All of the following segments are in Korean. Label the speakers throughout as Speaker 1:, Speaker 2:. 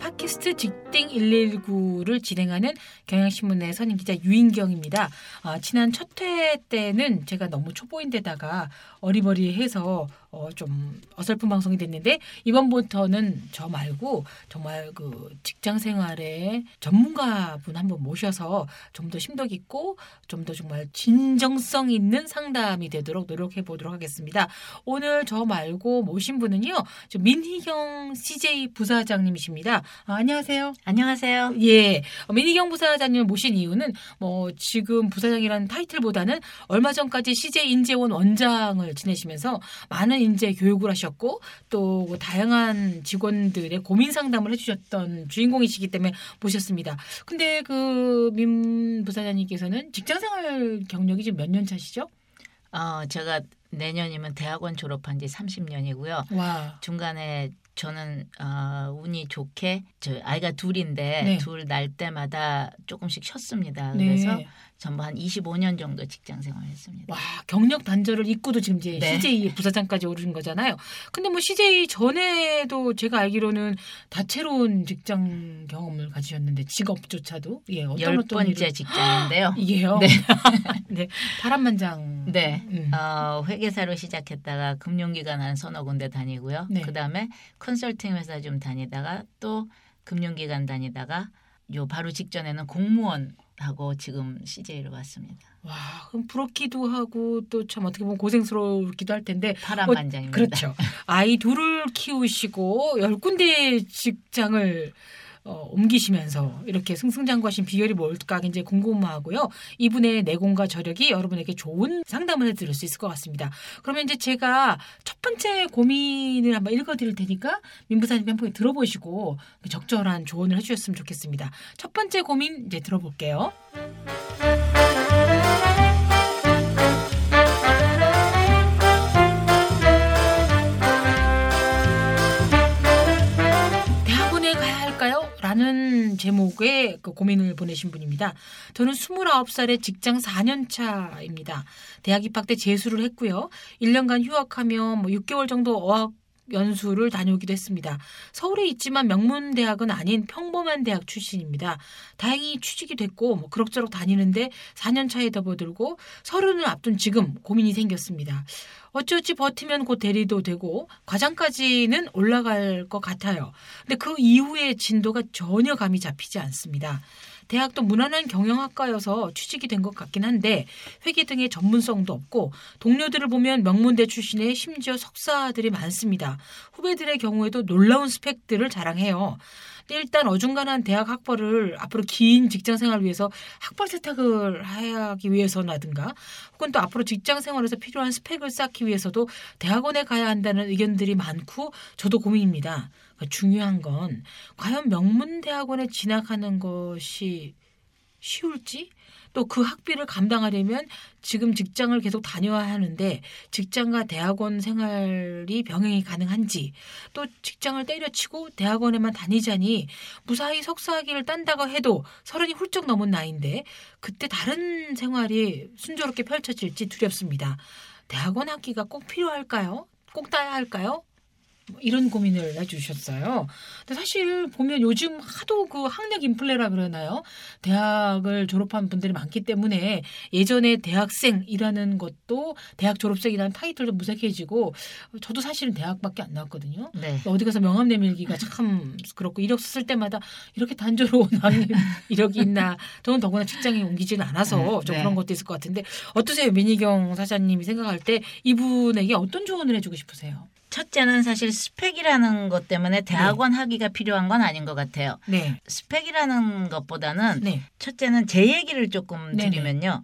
Speaker 1: 팟캐스트 직딩 119를 진행하는 경향신문의 선임 기자 유인경입니다. 아, 지난 첫 회 때는 제가 너무 초보인데다가 어리버리해서 어, 좀 어설픈 방송이 됐는데 이번부터는 저 말고 정말 그 직장 생활의 전문가분 한번 모셔서 좀 더 심도 깊고 좀 더 정말 진정성 있는 상담이 되도록 노력해 보도록 하겠습니다. 오늘 저 말고 모신 분은요. 저 민희경 CJ 부사장님이십니다. 아, 안녕하세요.
Speaker 2: 안녕하세요.
Speaker 1: 예. 어, 민희경 부사장님을 모신 이유는 뭐 지금 부사장이라는 타이틀보다는 얼마 전까지 CJ 인재원 원장을 지내시면서 많은 인재 교육을 하셨고 또그 다양한 직원들의 고민 상담을 해주셨던 주인공이시기 때문에 모셨습니다. 근데 그 민 부사장님께서는 직장생활 경력이 지금 몇 년 차시죠?
Speaker 2: 어, 제가 내년이면 대학원 졸업한 지 30년이고요.
Speaker 1: 와.
Speaker 2: 중간에 저는 어, 운이 좋게 저 아이가 둘인데
Speaker 1: 네.
Speaker 2: 둘날 때마다 조금씩 쉬었습니다.
Speaker 1: 네.
Speaker 2: 그래서 전부 한 25년 정도 직장 생활했습니다.
Speaker 1: 와 경력 단절을 입고도 지금 이제
Speaker 2: 네.
Speaker 1: CJ 부사장까지 오르신 거잖아요. 근데 뭐 CJ 전에도 제가 알기로는 다채로운 직장 경험을 가지셨는데 직업조차도 예 어떤
Speaker 2: 열
Speaker 1: 어떤
Speaker 2: 번째
Speaker 1: 일을-
Speaker 2: 직장인데요.
Speaker 1: 이게요.
Speaker 2: 네.
Speaker 1: 네. 파란만장.
Speaker 2: 네.
Speaker 1: 음.
Speaker 2: 어, 회계사로 시작했다가 금융기관 한 서너 군데 다니고요.
Speaker 1: 네.
Speaker 2: 그다음에 컨설팅 회사 좀 다니다가 또 금융기관 다니다가 요 바로 직전에는 공무원 하고 지금 CJ로 왔습니다.
Speaker 1: 와 그럼 부럽기도 하고 또 참 어떻게 보면 고생스럽기도 할 텐데
Speaker 2: 파란만장입니다.
Speaker 1: 그렇죠. 아이 둘을 키우시고 열 군데 직장을 어, 옮기시면서 이렇게 승승장구하신 비결이 뭘까 굉장히 궁금하고요. 이분의 내공과 저력이 여러분에게 좋은 상담을 해드릴 수 있을 것 같습니다. 그러면 이제 제가 첫 번째 고민을 한번 읽어드릴 테니까 민부사님 한 번 들어보시고 적절한 조언을 해주셨으면 좋겠습니다. 첫 번째 고민 이제 들어볼게요. 그 고민을 보내신 분입니다. 저는 29살에 직장 4년 차입니다. 대학 입학 때 재수를 했고요. 1년간 휴학하며 뭐 6개월 정도 어학 연수를 다녀오기도 했습니다. 서울에 있지만 명문 대학은 아닌 평범한 대학 출신입니다. 다행히 취직이 됐고 뭐 그럭저럭 다니는데 4년 차에 접어들고 서른을 앞둔 지금 고민이 생겼습니다. 어찌어찌 버티면 곧 대리도 되고 과장까지는 올라갈 것 같아요. 근데 그 이후의 진도가 전혀 감이 잡히지 않습니다. 대학도 무난한 경영학과여서 취직이 된 것 같긴 한데 회계 등의 전문성도 없고 동료들을 보면 명문대 출신의 심지어 석사들이 많습니다. 후배들의 경우에도 놀라운 스펙들을 자랑해요. 일단 어중간한 대학 학벌을 앞으로 긴 직장 생활을 위해서 학벌 세탁을 하기 위해서라든가 혹은 또 앞으로 직장 생활에서 필요한 스펙을 쌓기 위해서도 대학원에 가야 한다는 의견들이 많고 저도 고민입니다. 그러니까 중요한 건 과연 명문 대학원에 진학하는 것이 쉬울지 또 그 학비를 감당하려면 지금 직장을 계속 다녀야 하는데 직장과 대학원 생활이 병행이 가능한지 또 직장을 때려치고 대학원에만 다니자니 무사히 석사학위를 딴다고 해도 서른이 훌쩍 넘은 나이인데 그때 다른 생활이 순조롭게 펼쳐질지 두렵습니다. 대학원 학기가 꼭 필요할까요? 꼭 따야 할까요? 뭐 이런 고민을 해주셨어요. 근데 사실 보면 요즘 하도 그 학력 인플레라 그러나요? 대학을 졸업한 분들이 많기 때문에 예전에 대학생이라는 것도 대학 졸업생이라는 타이틀도 무색해지고 저도 사실은 대학밖에 안 나왔거든요.
Speaker 2: 네.
Speaker 1: 어디 가서 명함 내밀기가 참 그렇고 이력 쓸 때마다 이렇게 단조로운 이력이 있나 저는 더구나 직장에 옮기지는 않아서
Speaker 2: 네,
Speaker 1: 좀
Speaker 2: 네.
Speaker 1: 그런 것도 있을 것 같은데 어떠세요 민희경 사장님이 생각할 때 이분에게 어떤 조언을 해주고 싶으세요?
Speaker 2: 첫째는 사실 스펙이라는 것 때문에 대학원 학위가 필요한 건 아닌 것 같아요.
Speaker 1: 네,
Speaker 2: 스펙이라는 것보다는
Speaker 1: 네,
Speaker 2: 첫째는 제 얘기를 조금
Speaker 1: 네네.
Speaker 2: 드리면요.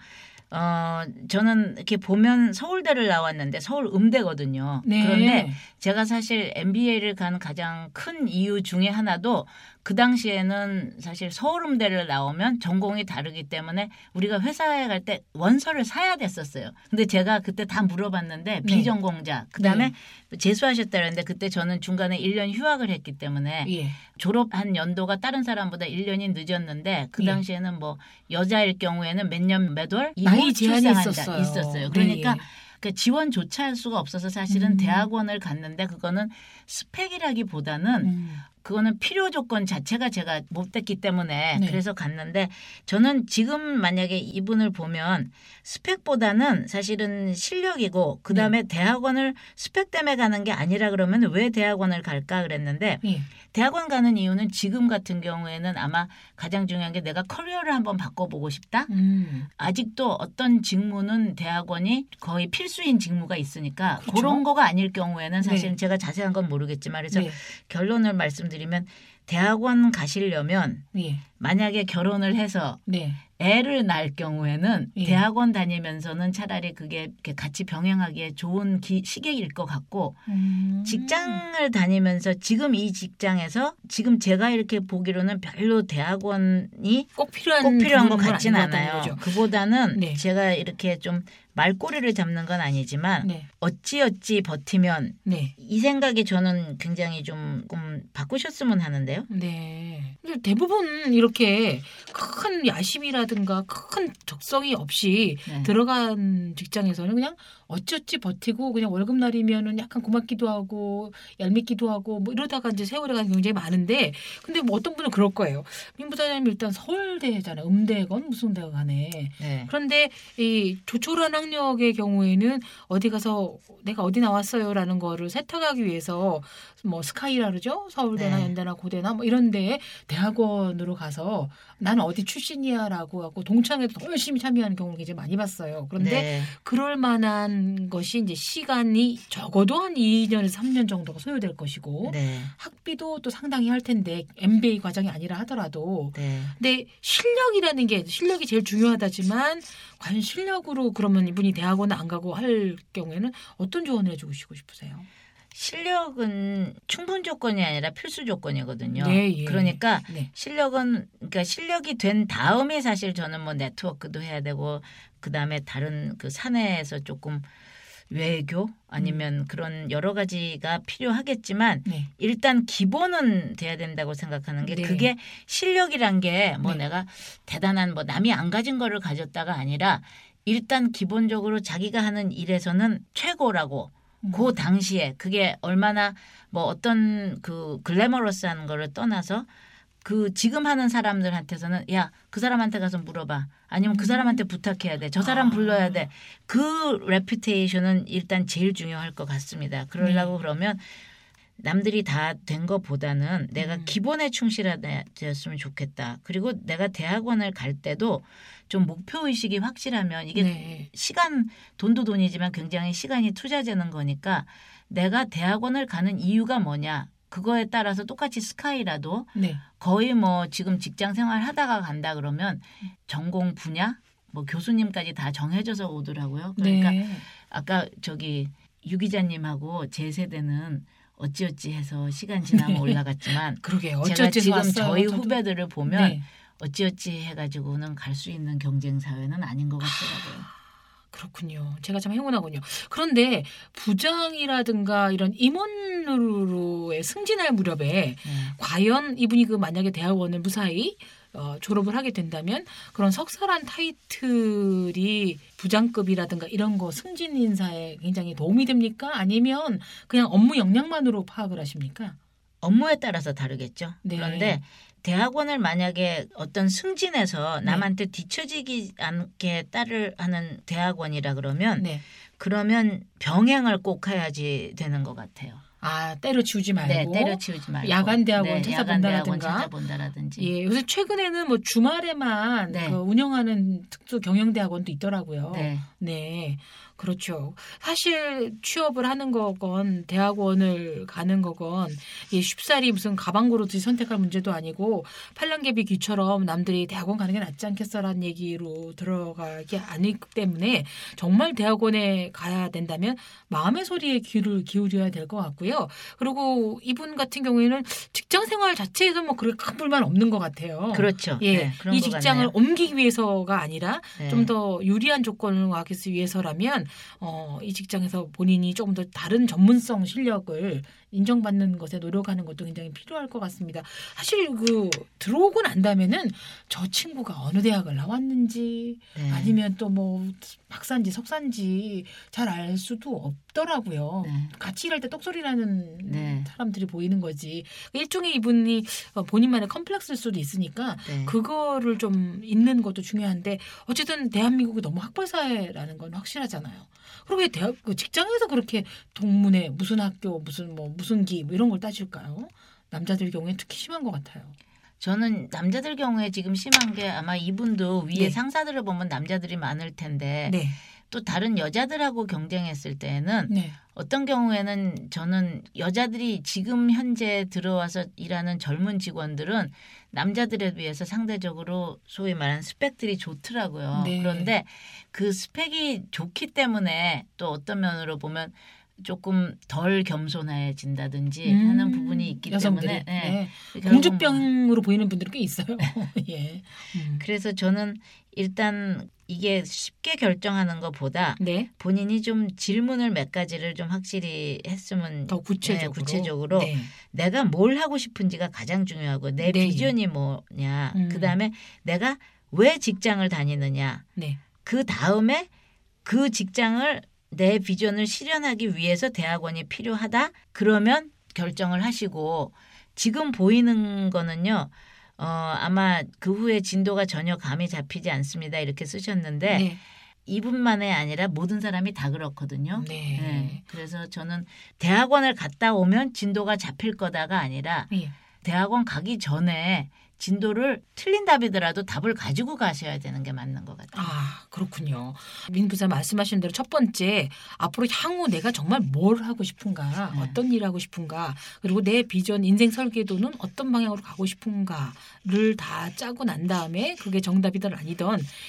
Speaker 2: 어, 저는 이렇게 보면 서울대를 나왔는데 서울 음대거든요.
Speaker 1: 네.
Speaker 2: 그런데 제가 사실 MBA를 간 가장 큰 이유 중에 하나도 그 당시에는 사실 서울음대를 나오면 전공이 다르기 때문에 우리가 회사에 갈 때 원서를 사야 됐었어요. 근데 제가 그때 다 물어봤는데
Speaker 1: 네.
Speaker 2: 비전공자 그다음에 재수하셨다 그랬는데 그때 저는 중간에 1년 휴학을 했기 때문에
Speaker 1: 예,
Speaker 2: 졸업한 연도가 다른 사람보다 1년이 늦었는데 그
Speaker 1: 예.
Speaker 2: 당시에는 뭐 여자일 경우에는 몇 년 몇월 이후
Speaker 1: 나이 제한이 있었어요.
Speaker 2: 있었어요. 그러니까
Speaker 1: 네.
Speaker 2: 그 지원조차 할 수가 없어서 사실은
Speaker 1: 음.
Speaker 2: 대학원을 갔는데 그거는 스펙이라기보다는
Speaker 1: 음,
Speaker 2: 그거는 필요 조건 자체가 제가 못 됐기 때문에
Speaker 1: 네.
Speaker 2: 그래서 갔는데 저는 지금 만약에 이분을 보면 스펙보다는 사실은 실력이고 그다음에
Speaker 1: 네.
Speaker 2: 대학원을 스펙 때문에 가는 게 아니라 그러면 왜 대학원을 갈까 그랬는데
Speaker 1: 예,
Speaker 2: 대학원 가는 이유는 지금 같은 경우에는 아마 가장 중요한 게 내가 커리어를 한번 바꿔보고 싶다.
Speaker 1: 음,
Speaker 2: 아직도 어떤 직무는 대학원이 거의 필수인 직무가 있으니까
Speaker 1: 그렇죠.
Speaker 2: 그런 거가 아닐 경우에는 사실은
Speaker 1: 네.
Speaker 2: 제가 자세한 건 모르겠지만 그래서
Speaker 1: 네,
Speaker 2: 결론을 말씀드리면 말씀드리면 대학원 가시려면
Speaker 1: 예,
Speaker 2: 만약에 결혼을 해서
Speaker 1: 네,
Speaker 2: 애를 낳을 경우에는
Speaker 1: 예.
Speaker 2: 대학원 다니면서는 차라리 그게 같이 병행하기에 좋은 기, 시기일 것 같고
Speaker 1: 음,
Speaker 2: 직장을 다니면서 지금 이 직장에서 지금 제가 이렇게 보기로는 별로 대학원이
Speaker 1: 꼭 필요한
Speaker 2: 꼭 필요한 것 같진 않아요.
Speaker 1: 거죠.
Speaker 2: 그보다는
Speaker 1: 네.
Speaker 2: 제가 이렇게 좀 말꼬리를 잡는 건 아니지만
Speaker 1: 네,
Speaker 2: 어찌어찌 버티면
Speaker 1: 네.
Speaker 2: 이 생각이 저는 굉장히 좀, 좀 바꾸셨으면 하는데 요.
Speaker 1: 네. 근데 대부분 이렇게 큰 야심이라든가 큰 적성이 없이
Speaker 2: 네.
Speaker 1: 들어간 직장에서는 그냥 어찌어찌 버티고 그냥 월급 날이면은 약간 고맙기도 하고 얄밉기도 하고 뭐 이러다가 이제 세월이 가는 굉장히 많은데 근데 뭐 어떤 분은 그럴 거예요. 민 부사장님 일단 서울대잖아요. 음대건 무슨 대가 간에.
Speaker 2: 네.
Speaker 1: 그런데 이 조촐한 학력의 경우에는 어디 가서 내가 어디 나왔어요라는 거를 세탁하기 위해서 뭐 스카이라 그러죠 서울대나
Speaker 2: 네.
Speaker 1: 연대나 고대나 뭐 이런데 대학원으로 가서 나는 어디 출신이야라고 하고 동창회도 더 열심히 참여하는 경우를 굉장히 많이 봤어요. 그런데
Speaker 2: 네.
Speaker 1: 그럴 만한 것이 이제 시간이 적어도 한 2년에서 3년 정도가 소요될 것이고
Speaker 2: 네.
Speaker 1: 학비도 또 상당히 할 텐데 MBA 과정이 아니라 하더라도
Speaker 2: 네.
Speaker 1: 근데 실력이라는 게 실력이 제일 중요하다지만 과연 실력으로 그러면 이분이 대학원을 안 가고 할 경우에는 어떤 조언을 해주고 싶으세요?
Speaker 2: 실력은 충분 조건이 아니라 필수 조건이거든요.
Speaker 1: 네, 예.
Speaker 2: 그러니까
Speaker 1: 네.
Speaker 2: 실력은 그러니까 실력이 된 다음에 사실 저는 뭐 네트워크도 해야 되고 그다음에 다른 그 사내에서 조금 외교 아니면 그런 여러 가지가 필요하겠지만
Speaker 1: 네.
Speaker 2: 일단 기본은 돼야 된다고 생각하는 게
Speaker 1: 네.
Speaker 2: 그게 실력이란 게뭐
Speaker 1: 네.
Speaker 2: 내가 대단한 뭐 남이 안 가진 거를 가졌다가 아니라 일단 기본적으로 자기가 하는 일에서는 최고라고
Speaker 1: 음.
Speaker 2: 그 당시에 그게 얼마나 뭐 어떤 그 글래머러스한 거를 떠나서 그 지금 하는 사람들한테서는 야 그 사람한테 가서 물어봐 아니면 그 사람한테 부탁해야 돼 저 사람
Speaker 1: 아.
Speaker 2: 불러야 돼 그 레퓨테이션은 일단 제일 중요할 것 같습니다 그러려고
Speaker 1: 네.
Speaker 2: 그러면 남들이 다 된 것보다는 내가
Speaker 1: 음.
Speaker 2: 기본에 충실하였으면 좋겠다 그리고 내가 대학원을 갈 때도 좀 목표 의식이 확실하면 이게
Speaker 1: 네.
Speaker 2: 시간 돈도 돈이지만 굉장히 시간이 투자되는 거니까 내가 대학원을 가는 이유가 뭐냐 그거에 따라서 똑같이 스카이라도
Speaker 1: 네.
Speaker 2: 거의 뭐 지금 직장 생활 하다가 간다 그러면 전공 분야 뭐 교수님까지 다 정해져서 오더라고요. 그러니까
Speaker 1: 네.
Speaker 2: 아까 저기 유 기자님하고 제 세대는 어찌어찌 해서 시간 지나면
Speaker 1: 네.
Speaker 2: 올라갔지만
Speaker 1: 그러게
Speaker 2: 제가 지금
Speaker 1: 왔어요.
Speaker 2: 저희
Speaker 1: 저도.
Speaker 2: 후배들을 보면
Speaker 1: 네.
Speaker 2: 어찌어찌 해가지고는 갈 수 있는 경쟁 사회는 아닌 것 같더라고요.
Speaker 1: 그렇군요. 제가 참 행운하군요. 그런데 부장이라든가 이런 임원으로의 승진할 무렵에
Speaker 2: 네.
Speaker 1: 과연 이분이 그 만약에 대학원을 무사히 어, 졸업을 하게 된다면 그런 석사란 타이틀이 부장급이라든가 이런 거 승진 인사에 굉장히 도움이 됩니까? 아니면 그냥 업무 역량만으로 파악을 하십니까?
Speaker 2: 업무에 따라서 다르겠죠.
Speaker 1: 네.
Speaker 2: 그런데 대학원을 만약에 어떤 승진해서
Speaker 1: 네.
Speaker 2: 남한테 뒤처지기 않게 따를 하는 대학원이라 그러면
Speaker 1: 네.
Speaker 2: 그러면 병행을 꼭 해야지 되는 것 같아요.
Speaker 1: 아 때려치우지 말고.
Speaker 2: 네, 때려치우지 말고
Speaker 1: 야간 대학원
Speaker 2: 네, 야간
Speaker 1: 찾아본다라든가.
Speaker 2: 대학원 찾아본다라든지.
Speaker 1: 예, 요새 최근에는 뭐 주말에만
Speaker 2: 네.
Speaker 1: 그 운영하는 특수 경영 대학원도 있더라고요.
Speaker 2: 네.
Speaker 1: 네, 그렇죠. 사실 취업을 하는 거건 대학원을 가는 거건 이 쉽사리 무슨 가방 고르듯이 선택할 문제도 아니고 팔랑개비 귀처럼 남들이 대학원 가는 게 낫지 않겠어라는 얘기로 들어가기 아니기 때문에 정말 대학원에 가야 된다면 마음의 소리에 귀를 기울여야 될 것 같고요. 그리고 이분 같은 경우에는 직장 생활 자체에서 뭐 그렇게 큰 불만 없는 것 같아요.
Speaker 2: 그렇죠.
Speaker 1: 예,
Speaker 2: 네, 이것
Speaker 1: 직장을. 옮기기 위해서가 아니라
Speaker 2: 네.
Speaker 1: 좀더 유리한 조건을 하기 위해서라면 어, 이 직장에서 본인이 조금 더 다른 전문성 실력을 인정받는 것에 노력하는 것도 굉장히 필요할 것 같습니다. 사실 그 들어오고 난 다음에는 저 친구가 어느 대학을 나왔는지
Speaker 2: 네.
Speaker 1: 아니면 또 뭐 박사인지 석사인지 잘 알 수도 없더라고요.
Speaker 2: 네.
Speaker 1: 같이 일할 때 똑소리 나는
Speaker 2: 네.
Speaker 1: 사람들이 보이는 거지. 일종의 이분이 어, 본인만의 컴플렉스일 수도 있으니까
Speaker 2: 네.
Speaker 1: 그거를 좀 있는 것도 중요한데 어쨌든 대한민국이 너무 학벌 사회라는 건 확실하잖아요. 그리고 왜 대학 그 직장에서 그렇게 동문회 무슨 학교 무슨 뭐 무슨 기 뭐 이런 걸 따질까요? 남자들 경우에 특히 심한 것 같아요.
Speaker 2: 저는 남자들 경우에 지금 심한 게 아마 이분도 위에
Speaker 1: 네.
Speaker 2: 상사들을 보면 남자들이 많을 텐데
Speaker 1: 네,
Speaker 2: 또 다른 여자들하고 경쟁했을 때는
Speaker 1: 네,
Speaker 2: 어떤 경우에는 저는 여자들이 지금 현재 들어와서 일하는 젊은 직원들은 남자들에 비해서 상대적으로 소위 말하는 스펙들이 좋더라고요.
Speaker 1: 네.
Speaker 2: 그런데 그 스펙이 좋기 때문에 또 어떤 면으로 보면 조금 덜 겸손해진다든지
Speaker 1: 음,
Speaker 2: 하는 부분이 있기
Speaker 1: 여성들이
Speaker 2: 때문에 네.
Speaker 1: 네. 공주병으로 보이는 분들이 꽤 있어요. 예, 음.
Speaker 2: 그래서 저는 일단 이게 쉽게 결정하는 것보다
Speaker 1: 네,
Speaker 2: 본인이 좀 질문을 몇 가지를 좀 확실히 했으면
Speaker 1: 더 구체적으로.
Speaker 2: 네, 구체적으로
Speaker 1: 네.
Speaker 2: 내가 뭘 하고 싶은지가 가장 중요하고 내
Speaker 1: 네.
Speaker 2: 비전이 뭐냐
Speaker 1: 음.
Speaker 2: 그다음에 내가 왜 직장을 다니느냐
Speaker 1: 네.
Speaker 2: 그 다음에 그 직장을 내 비전을 실현하기 위해서 대학원이 필요하다 그러면 결정을 하시고 지금 보이는 거는요 어 아마 그 후에 진도가 전혀 감이 잡히지 않습니다 이렇게 쓰셨는데
Speaker 1: 네.
Speaker 2: 이분만이 아니라 모든 사람이 다 그렇거든요.
Speaker 1: 네.
Speaker 2: 네. 그래서 저는 대학원을 갔다 오면 진도가 잡힐 거다가 아니라
Speaker 1: 예.
Speaker 2: 대학원 가기 전에 진도를 틀린 답이더라도 답을 가지고 가셔야 되는 게 맞는 것 같아요.
Speaker 1: 아, 그렇군요. 민 부사 말씀하신 대로 첫 번째, 앞으로 향후 내가 정말 뭘 하고 싶은가,
Speaker 2: 네.
Speaker 1: 어떤 일 하고 싶은가, 그리고 내 비전, 인생 설계도는 어떤 방향으로 가고 싶은가를 다 짜고 난 다음에 그게 정답이든 아니든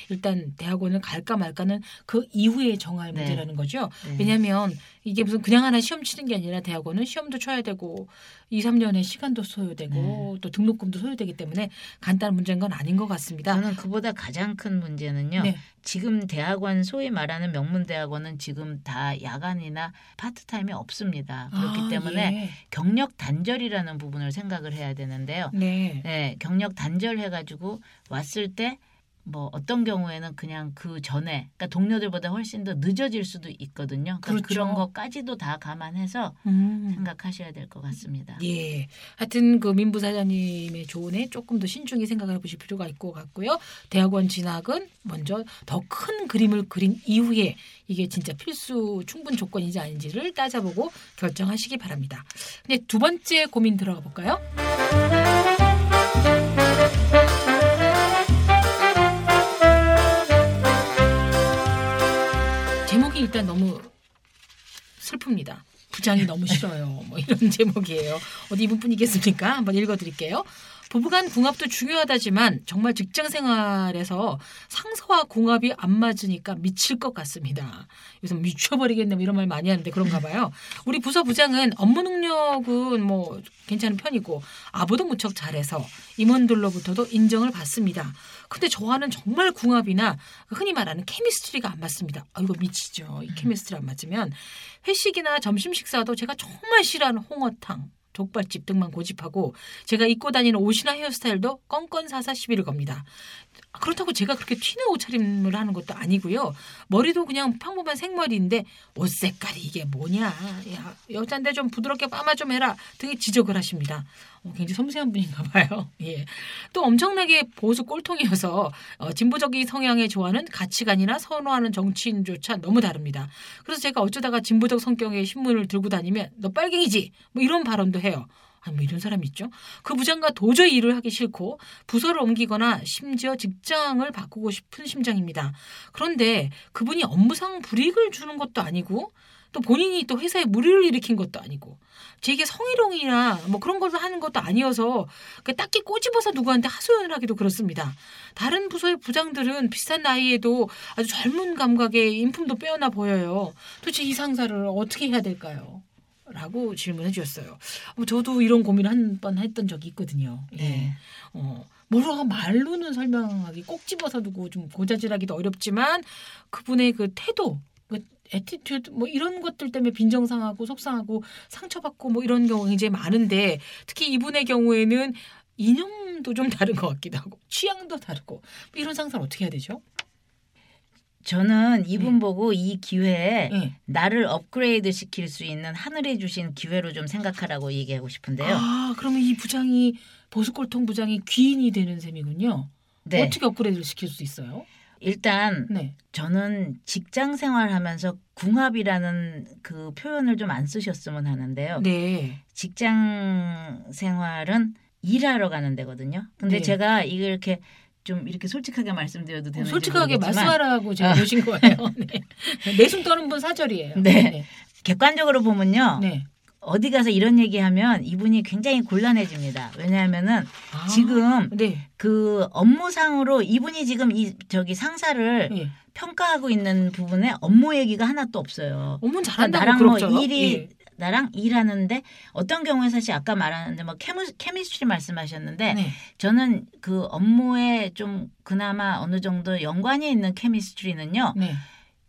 Speaker 1: 일단 대학원을 갈까 말까는 그 이후에 정할
Speaker 2: 네.
Speaker 1: 문제라는 거죠.
Speaker 2: 네.
Speaker 1: 왜냐하면 이게 무슨 그냥 하나 시험 치는 게 아니라 대학원은 시험도 쳐야 되고 2, 3년의 시간도 소요되고 또 등록금도 소요되기 때문에 간단한 문제인 건 아닌 것 같습니다.
Speaker 2: 저는 그보다 가장 큰 문제는요.
Speaker 1: 네.
Speaker 2: 지금 대학원 소위 말하는 명문 대학원은 지금 다 야간이나 파트타임이 없습니다. 그렇기
Speaker 1: 아,
Speaker 2: 때문에
Speaker 1: 예.
Speaker 2: 경력 단절이라는 부분을 생각을 해야 되는데요.
Speaker 1: 네.
Speaker 2: 네, 경력 단절해가지고 왔을 때 뭐 어떤 경우에는 그냥 그 전에 그러니까 동료들보다 훨씬 더 늦어질 수도 있거든요. 그러니까
Speaker 1: 그렇죠.
Speaker 2: 그런 것까지도 다 감안해서
Speaker 1: 음.
Speaker 2: 생각하셔야 될 것 같습니다.
Speaker 1: 예. 하여튼 그 민부 사장님의 조언에 조금 더 신중히 생각해 보실 필요가 있고 같고요. 대학원 진학은 먼저 더 큰 그림을 그린 이후에 이게 진짜 필수 충분 조건인지 아닌지를 따져보고 결정하시기 바랍니다. 근데 두 번째 고민 들어가 볼까요? 제목이 일단 너무 슬픕니다. 부장이 너무 싫어요. 뭐 이런 제목이에요. 어디 이분 분이겠습니까? 한번 읽어드릴게요. 부부간 궁합도 중요하다지만 정말 직장 생활에서 상사와 궁합이 안 맞으니까 미칠 것 같습니다. 요즘 미쳐버리겠네 뭐 이런 말 많이 하는데 그런가 봐요. 우리 부서 부장은 업무 능력은 뭐 괜찮은 편이고 아부도 무척 잘해서 임원들로부터도 인정을 받습니다. 근데 저와는 정말 궁합이나 흔히 말하는 케미스트리가 안 맞습니다. 아 이거 미치죠. 이 케미스트리 안 맞으면 회식이나 점심 식사도 제가 정말 싫어하는 홍어탕 족발집 등만 고집하고 제가 입고 다니는 옷이나 헤어스타일도 건건사사 시비를 겁니다. 그렇다고 제가 그렇게 튀는 옷차림을 하는 것도 아니고요. 머리도 그냥 평범한 생머리인데 옷 색깔이 이게 뭐냐. 야, 여잔데 좀 부드럽게 빠마 좀 해라 등의 지적을 하십니다. 어, 굉장히 섬세한 분인가 봐요. 예. 또 엄청나게 보수 꼴통이어서 어, 진보적인 성향에 좋아하는 가치관이나 선호하는 정치인조차 너무 다릅니다. 그래서 제가 어쩌다가 진보적 성격의 신문을 들고 다니면 너 빨갱이지 뭐 이런 발언도 해요. 아니 뭐 이런 사람이 있죠. 그 부장과 도저히 일을 하기 싫고 부서를 옮기거나 심지어 직장을 바꾸고 싶은 심정입니다. 그런데 그분이 업무상 불이익을 주는 것도 아니고 또 본인이 또 회사에 무리를 일으킨 것도 아니고 제게 성희롱이나 뭐 그런 것을 하는 것도 아니어서 그 딱히 꼬집어서 누구한테 하소연을 하기도 그렇습니다. 다른 부서의 부장들은 비슷한 나이에도 아주 젊은 감각에 인품도 빼어나 보여요. 도대체 이 상사를 어떻게 해야 될까요? 라고 질문해 주셨어요. 어, 저도 이런 고민을 한 번 했던 적이 있거든요. 예.
Speaker 2: 네.
Speaker 1: 어, 뭐라고 말로는 설명하기 꼭 집어서 두고 좀 고자질하기도 어렵지만 그분의 그 태도, 그 attitude 뭐 이런 것들 때문에 빈정상하고 속상하고 상처받고 뭐 이런 경우가 굉장히 많은데 특히 이분의 경우에는 이념도 좀 다른 것 같기도 하고 취향도 다르고 뭐 이런 상사를 어떻게 해야 되죠?
Speaker 2: 저는 이분
Speaker 1: 네.
Speaker 2: 보고 이 기회에
Speaker 1: 예.
Speaker 2: 나를 업그레이드 시킬 수 있는 하늘이 주신 기회로 좀 생각하라고 얘기하고 싶은데요.
Speaker 1: 아 그러면 이 부장이 보수꼴통 부장이 귀인이 되는 셈이군요.
Speaker 2: 네.
Speaker 1: 어떻게 업그레이드를 시킬 수 있어요?
Speaker 2: 일단
Speaker 1: 네.
Speaker 2: 저는 직장 생활하면서 궁합이라는 그 표현을 좀 안 쓰셨으면 하는데요.
Speaker 1: 네.
Speaker 2: 직장 생활은 일하러 가는 데거든요. 근데
Speaker 1: 네.
Speaker 2: 제가 이걸 이렇게 좀 이렇게 솔직하게 말씀드려도 되는지
Speaker 1: 솔직하게 말씀하라고 제가
Speaker 2: 아.
Speaker 1: 모신 거예요. 네. 내숭 떠는 분 사절이에요.
Speaker 2: 네. 객관적으로 보면요.
Speaker 1: 네.
Speaker 2: 어디 가서 이런 얘기하면 이분이 굉장히 곤란해집니다. 왜냐하면은
Speaker 1: 아,
Speaker 2: 지금
Speaker 1: 네.
Speaker 2: 그 업무상으로 이분이 지금 이 저기 상사를
Speaker 1: 네.
Speaker 2: 평가하고 있는 부분에 업무 얘기가 하나도 없어요. 그러니까
Speaker 1: 잘한다고
Speaker 2: 나랑 뭐
Speaker 1: 그럭저럭?
Speaker 2: 일이
Speaker 1: 예.
Speaker 2: 나랑 일하는데 어떤 경우에 사실 아까 말하는데 뭐 케미, 케미스트리 말씀하셨는데
Speaker 1: 네.
Speaker 2: 저는 그 업무에 좀 그나마 어느 정도 연관이 있는 케미스트리는요.
Speaker 1: 네.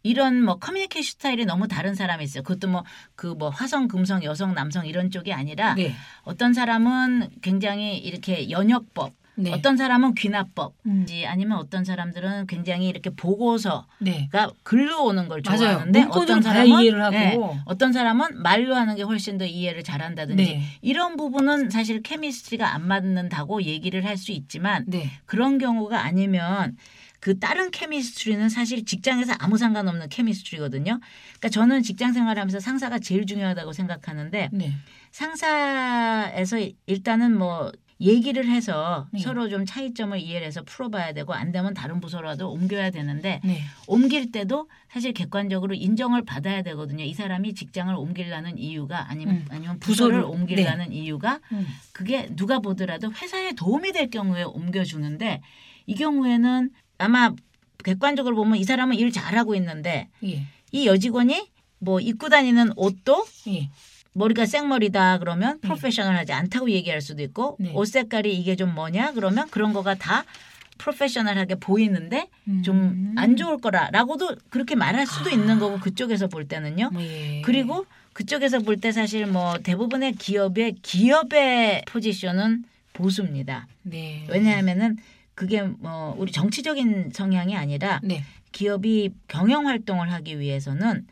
Speaker 2: 이런 뭐 커뮤니케이션 스타일이 너무 다른 사람이 있어요. 그것도 뭐 그뭐 화성, 금성, 여성, 남성 이런 쪽이 아니라
Speaker 1: 네.
Speaker 2: 어떤 사람은 굉장히 이렇게 연역법,
Speaker 1: 네.
Speaker 2: 어떤 사람은 귀납법,
Speaker 1: 음.
Speaker 2: 아니면 어떤 사람들은 굉장히 이렇게 보고서가
Speaker 1: 네.
Speaker 2: 글로 오는 걸. 좋아하는데 어떤 사람은
Speaker 1: 이해를 하고.
Speaker 2: 네, 어떤 사람은 말로 하는 게 훨씬 더 이해를 잘한다든지
Speaker 1: 네.
Speaker 2: 이런 부분은 사실 케미스트리가 안 맞는다고 얘기를 할 수 있지만
Speaker 1: 네.
Speaker 2: 그런 경우가 아니면 그 다른 케미스트리는 사실 직장에서 아무 상관없는 케미스트리거든요. 그러니까 저는 직장 생활하면서 상사가 제일 중요하다고 생각하는데
Speaker 1: 네.
Speaker 2: 상사에서 일단은 뭐 얘기를 해서
Speaker 1: 네.
Speaker 2: 서로 좀 차이점을 이해를 해서 풀어봐야 되고 안 되면 다른 부서라도 옮겨야 되는데
Speaker 1: 네.
Speaker 2: 옮길 때도 사실 객관적으로 인정을 받아야 되거든요. 이 사람이 직장을 옮기려는 이유가 아니면
Speaker 1: 음.
Speaker 2: 아니면 부서를
Speaker 1: 부서를,
Speaker 2: 옮기려는 이유가
Speaker 1: 음.
Speaker 2: 그게 누가 보더라도 회사에 도움이 될 경우에 옮겨주는데 이 경우에는 아마 객관적으로 보면 이 사람은 일 잘하고 있는데
Speaker 1: 예.
Speaker 2: 이 여직원이 뭐 입고 다니는 옷도
Speaker 1: 예.
Speaker 2: 머리가 생머리다 그러면 프로페셔널하지 않다고 얘기할 수도 있고
Speaker 1: 네.
Speaker 2: 옷 색깔이 이게 좀 뭐냐 그러면 그런 거가 다 프로페셔널하게 보이는데 좀안 좋을 거라라고도 그렇게 말할 수도
Speaker 1: 아.
Speaker 2: 있는 거고 그쪽에서 볼 때는요.
Speaker 1: 뭐 예.
Speaker 2: 그리고 그쪽에서 볼 때 사실 뭐 대부분의 기업의 기업의 포지션은 보수입니다.
Speaker 1: 네.
Speaker 2: 왜냐하면은 그게 뭐 우리 정치적인 성향이 아니라
Speaker 1: 네.
Speaker 2: 기업이 경영 활동을 하기 위해서는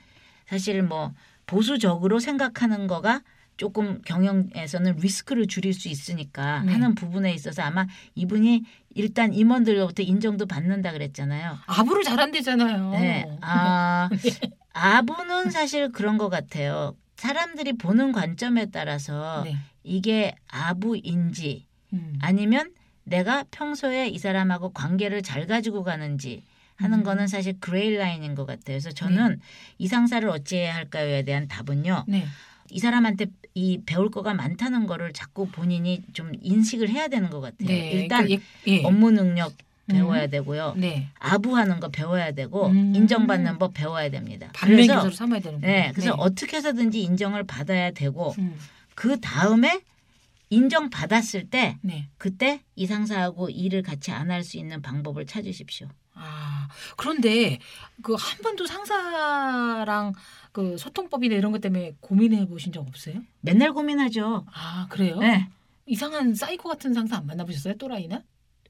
Speaker 2: 사실 뭐 보수적으로 생각하는 거가 조금 경영에서는 리스크를 줄일 수 있으니까
Speaker 1: 네.
Speaker 2: 하는 부분에 있어서 아마 이분이 일단 임원들로부터 인정도 받는다 그랬잖아요.
Speaker 1: 아부를 잘한대잖아요.
Speaker 2: 네. 아, 아부는 사실 그런 것 같아요. 사람들이 보는 관점에 따라서
Speaker 1: 네.
Speaker 2: 이게 아부인지
Speaker 1: 음.
Speaker 2: 아니면 내가 평소에 이 사람하고 관계를 잘 가지고 가는지 하는
Speaker 1: 음.
Speaker 2: 거는 사실 gray line인 것 같아요. 그래서 저는 이 상사를 어찌해야 할까요에 대한 답은요.
Speaker 1: 네.
Speaker 2: 이 사람한테 이 배울 거가 많다는 거를 자꾸 본인이 좀 인식을 해야 되는 것 같아요.
Speaker 1: 네.
Speaker 2: 일단
Speaker 1: 그 예. 예.
Speaker 2: 업무 능력 배워야
Speaker 1: 음.
Speaker 2: 되고요.
Speaker 1: 네.
Speaker 2: 아부하는 거 배워야 되고
Speaker 1: 음.
Speaker 2: 인정받는 법 배워야 됩니다. 그래서
Speaker 1: 삼아야 되는군요.
Speaker 2: 네, 그래서 어떻게 해서든지 인정을 받아야 되고
Speaker 1: 음.
Speaker 2: 그 다음에 인정 받았을 때
Speaker 1: 네.
Speaker 2: 그때 이 상사하고 일을 같이 안 할 수 있는 방법을 찾으십시오.
Speaker 1: 아, 그런데 그 한 번도 상사랑 그 소통법이나 이런 것 때문에 고민해 보신 적 없어요?
Speaker 2: 맨날 고민하죠.
Speaker 1: 아 그래요?
Speaker 2: 네.
Speaker 1: 이상한 사이코 같은 상사 안 만나보셨어요? 또라이나?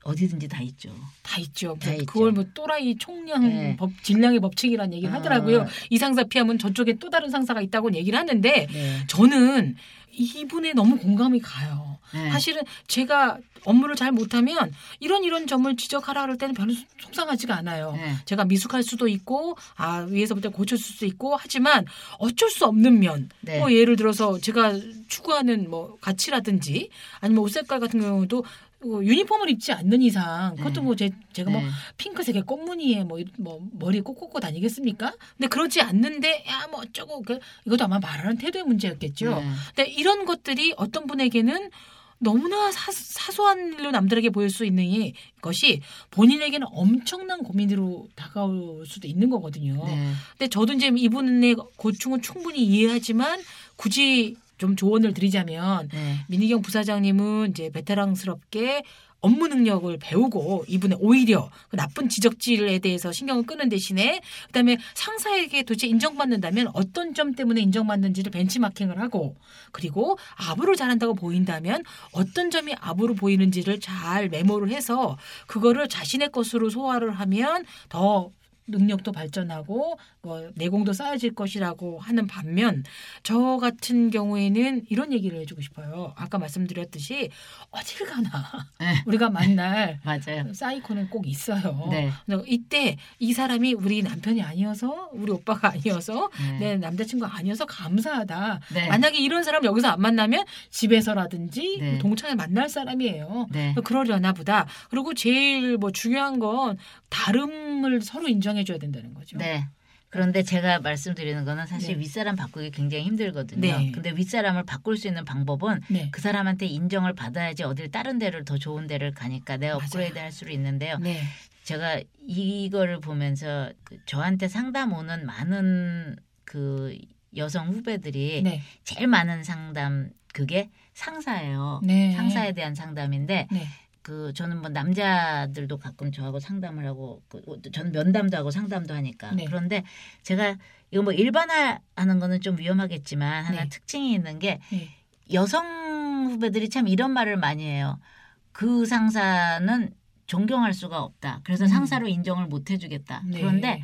Speaker 2: 어디든지 다 있죠.
Speaker 1: 다 있죠.
Speaker 2: 다
Speaker 1: 뭐
Speaker 2: 있죠.
Speaker 1: 그걸 뭐 또라이 총량
Speaker 2: 네.
Speaker 1: 법 질량의 법칙이라는 얘기를
Speaker 2: 아.
Speaker 1: 하더라고요. 이 상사 피하면 저쪽에 또 다른 상사가 있다고 얘기를 하는데
Speaker 2: 네.
Speaker 1: 저는 이분에 너무 공감이 가요.
Speaker 2: 네.
Speaker 1: 사실은 제가 업무를 잘 못하면 이런 이런 점을 지적하라 그럴 때는 별로 속상하지가 않아요.
Speaker 2: 네.
Speaker 1: 제가 미숙할 수도 있고 아 위에서부터 고칠 수도 있고 하지만 어쩔 수 없는 면
Speaker 2: 네.
Speaker 1: 뭐 예를 들어서 제가 추구하는 뭐 가치라든지 아니면 옷 색깔 같은 경우도 뭐 유니폼을 입지 않는 이상 그것도
Speaker 2: 네.
Speaker 1: 뭐 제, 제가 뭐
Speaker 2: 네.
Speaker 1: 핑크색의 꽃무늬에 뭐, 뭐 머리 꼭 꽂고 다니겠습니까? 근데 그러지 않는데 야 뭐 어쩌고 그 이것도 아마 말하는 태도의 문제였겠죠.
Speaker 2: 네.
Speaker 1: 근데 이런 것들이 어떤 분에게는 너무나 사, 사소한 일로 남들에게 보일 수 있는 이- 것이 본인에게는 엄청난 고민으로 다가올 수도 있는 거거든요.
Speaker 2: 네.
Speaker 1: 근데 저도 이제 이분의 고충은 충분히 이해하지만 굳이 좀 조언을 드리자면
Speaker 2: 네.
Speaker 1: 민희경 부사장님은 이제 베테랑스럽게 업무 능력을 배우고 이분의 오히려 그 나쁜 지적질에 대해서 신경을 끄는 대신에 그다음에 상사에게 도대체 인정받는다면 어떤 점 때문에 인정받는지를 벤치마킹을 하고 그리고 아부를 잘한다고 보인다면 어떤 점이 아부로 보이는지를 잘 메모를 해서 그거를 자신의 것으로 소화를 하면 더 능력도 발전하고 뭐 내공도 쌓여질 것이라고 하는 반면 저 같은 경우에는 이런 얘기를 해주고 싶어요. 아까 말씀드렸듯이 어딜 가나
Speaker 2: 네.
Speaker 1: 우리가 만날
Speaker 2: 맞아요.
Speaker 1: 사이코는 꼭 있어요.
Speaker 2: 네.
Speaker 1: 이때 이 사람이 우리 남편이 아니어서 우리 오빠가 아니어서
Speaker 2: 네.
Speaker 1: 내 남자친구가 아니어서 감사하다.
Speaker 2: 네.
Speaker 1: 만약에 이런 사람 여기서 안 만나면 집에서라든지
Speaker 2: 네.
Speaker 1: 동창회 만날 사람이에요.
Speaker 2: 네.
Speaker 1: 그러려나 보다. 그리고 제일 뭐 중요한 건 다름을 서로 인정 해줘야 된다는 거죠.
Speaker 2: 네. 그런데 제가 말씀드리는 거는 사실
Speaker 1: 네.
Speaker 2: 윗사람 바꾸기 굉장히 힘들거든요.
Speaker 1: 네.
Speaker 2: 근데 윗사람을 바꿀 수 있는 방법은
Speaker 1: 네.
Speaker 2: 그 사람한테 인정을 받아야지 어딜 다른 데를 더 좋은 데를 가니까 내가
Speaker 1: 맞아요.
Speaker 2: 업그레이드 할 수는 있는데요.
Speaker 1: 네.
Speaker 2: 제가 이거를 보면서 그 저한테 상담 오는 많은 그 여성 후배들이
Speaker 1: 네.
Speaker 2: 제일 많은 상담 그게 상사예요.
Speaker 1: 네.
Speaker 2: 상사에 대한 상담인데
Speaker 1: 네.
Speaker 2: 그 저는 뭐 남자들도 가끔 저하고 상담을 하고 그 저는 면담도 하고 상담도 하니까
Speaker 1: 네.
Speaker 2: 그런데 제가 이거 뭐 일반화하는 거는 좀 위험하겠지만 하나
Speaker 1: 네.
Speaker 2: 특징이 있는 게
Speaker 1: 네.
Speaker 2: 여성 후배들이 참 이런 말을 많이 해요. 그 상사는 존경할 수가 없다. 그래서
Speaker 1: 음.
Speaker 2: 상사로 인정을 못 해주겠다.
Speaker 1: 네.
Speaker 2: 그런데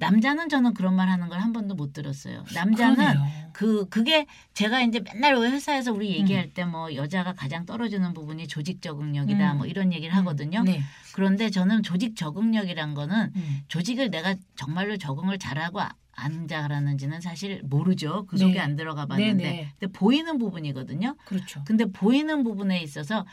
Speaker 2: 남자는 저는 그런 말 하는 걸 한 번도 못 들었어요. 남자는
Speaker 1: 그러네요.
Speaker 2: 그 그게 제가 이제 맨날 회사에서 우리 얘기할
Speaker 1: 음.
Speaker 2: 때뭐 여자가 가장 떨어지는 부분이 조직 적응력이다
Speaker 1: 음.
Speaker 2: 뭐 이런 얘기를 하거든요.
Speaker 1: 네.
Speaker 2: 그런데 저는 조직 적응력이란 거는
Speaker 1: 음.
Speaker 2: 조직을 내가 정말로 적응을 잘하고 아- 안 잘하는지는 사실 모르죠. 그 속에
Speaker 1: 네.
Speaker 2: 안 들어가 봤는데
Speaker 1: 네, 네.
Speaker 2: 근데 보이는 부분이거든요.
Speaker 1: 그렇죠.
Speaker 2: 근데 보이는 부분에 있어서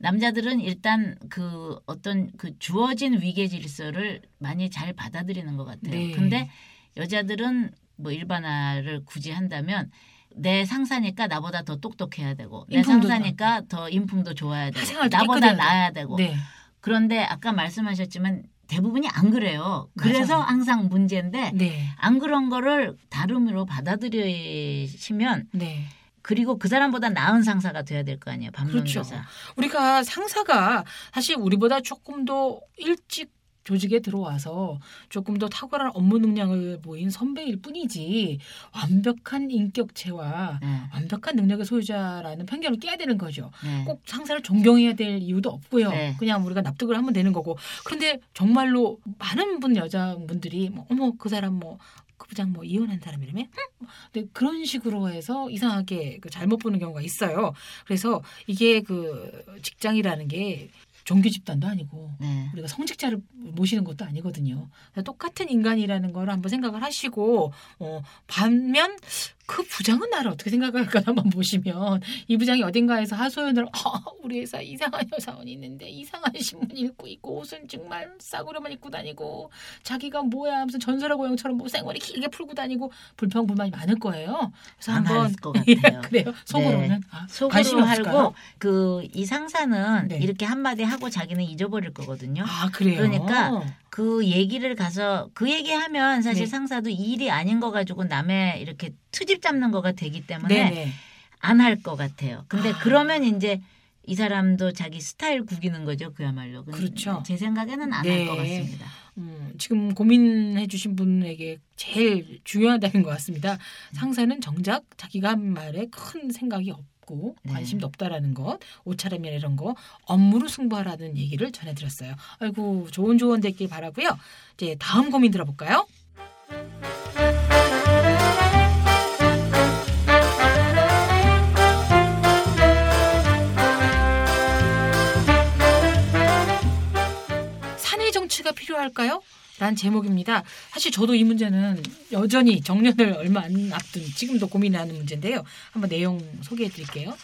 Speaker 2: 남자들은 일단 그 어떤 그 주어진 위계 질서를 많이 잘 받아들이는 것 같아요.
Speaker 1: 네.
Speaker 2: 근데 여자들은 뭐 일반화를 굳이 한다면 내 상사니까 나보다 더 똑똑해야 되고 내 상사니까 더 인품도 좋아야 되고 나보다 나아야 되고
Speaker 1: 네.
Speaker 2: 그런데 아까 말씀하셨지만 대부분이 안 그래요. 그래서
Speaker 1: 맞아요.
Speaker 2: 항상 문제인데
Speaker 1: 네.
Speaker 2: 안 그런 거를 다름으로 받아들이시면
Speaker 1: 네.
Speaker 2: 그리고 그 사람보다 나은 상사가 돼야 될 거 아니에요.
Speaker 1: 그렇죠.
Speaker 2: 반면교사.
Speaker 1: 우리가 상사가 사실 우리보다 조금 더 일찍 조직에 들어와서 조금 더 탁월한 업무 능력을 보인 선배일 뿐이지 완벽한 인격체와
Speaker 2: 네.
Speaker 1: 완벽한 능력의 소유자라는 편견을 깨야 되는 거죠.
Speaker 2: 네.
Speaker 1: 꼭 상사를 존경해야 될 이유도 없고요.
Speaker 2: 네.
Speaker 1: 그냥 우리가 납득을 하면 되는 거고. 그런데 정말로 많은 분 여자분들이 뭐 어머 그 사람 뭐 그 부장 뭐 이혼한 사람이라며? 응? 근데 그런 식으로 해서 이상하게 그 잘못 보는 경우가 있어요. 그래서 이게 그 직장이라는 게 종교 집단도 아니고
Speaker 2: 네.
Speaker 1: 우리가 성직자를 모시는 것도 아니거든요. 똑같은 인간이라는 걸 한번 생각을 하시고 어, 반면 그 부장은 나를 어떻게 생각할까 한번 보시면 이 부장이 어딘가에서 하소연을 아, 우리 회사 이상한 여사원이 있는데 이상한 신문 읽고 있고 옷은 정말 싸구려만 입고 다니고 자기가 뭐야 무슨 전설의 고용처럼 뭐 생활이 길게 풀고 다니고 불평 불만이 많을 거예요. 그래서
Speaker 2: 안
Speaker 1: 한번
Speaker 2: 할것 같아요.
Speaker 1: 그래요. 속으로는 아, 관심이
Speaker 2: 속으로? 하고 그 이 상사는
Speaker 1: 네.
Speaker 2: 이렇게 한마디 하고 자기는 잊어버릴 거거든요.
Speaker 1: 아 그래요.
Speaker 2: 그러니까 그 얘기를 가서 그 얘기하면 사실
Speaker 1: 네.
Speaker 2: 상사도 이 일이 아닌 거 가지고 남의 이렇게 트집 잡는 거가 되기 때문에
Speaker 1: 네네.
Speaker 2: 안할 것 같아요. 근데
Speaker 1: 아.
Speaker 2: 그러면 이제 이 사람도 자기 스타일 구기는 거죠, 그야말로.
Speaker 1: 그렇죠.
Speaker 2: 제 생각에는 안할
Speaker 1: 네.
Speaker 2: 것 같습니다.
Speaker 1: 음, 지금 고민해주신 분에게 제일 중요하다는 것 같습니다. 상사는 정작 자기가 한 말에 큰 생각이 없 고
Speaker 2: 네.
Speaker 1: 관심도 없다라는 것, 옷차림이나 이런 거 업무로 승부하라는 얘기를 전해드렸어요. 아이고 좋은 조언 됐길 바라고요. 이제 다음 고민 들어볼까요? 사내 정치가 필요할까요? 라는 제목입니다. 사실 저도 이 문제는 여전히 정년을 얼마 안 앞둔 지금도 고민하는 문제인데요. 한번 내용 소개해 드릴게요.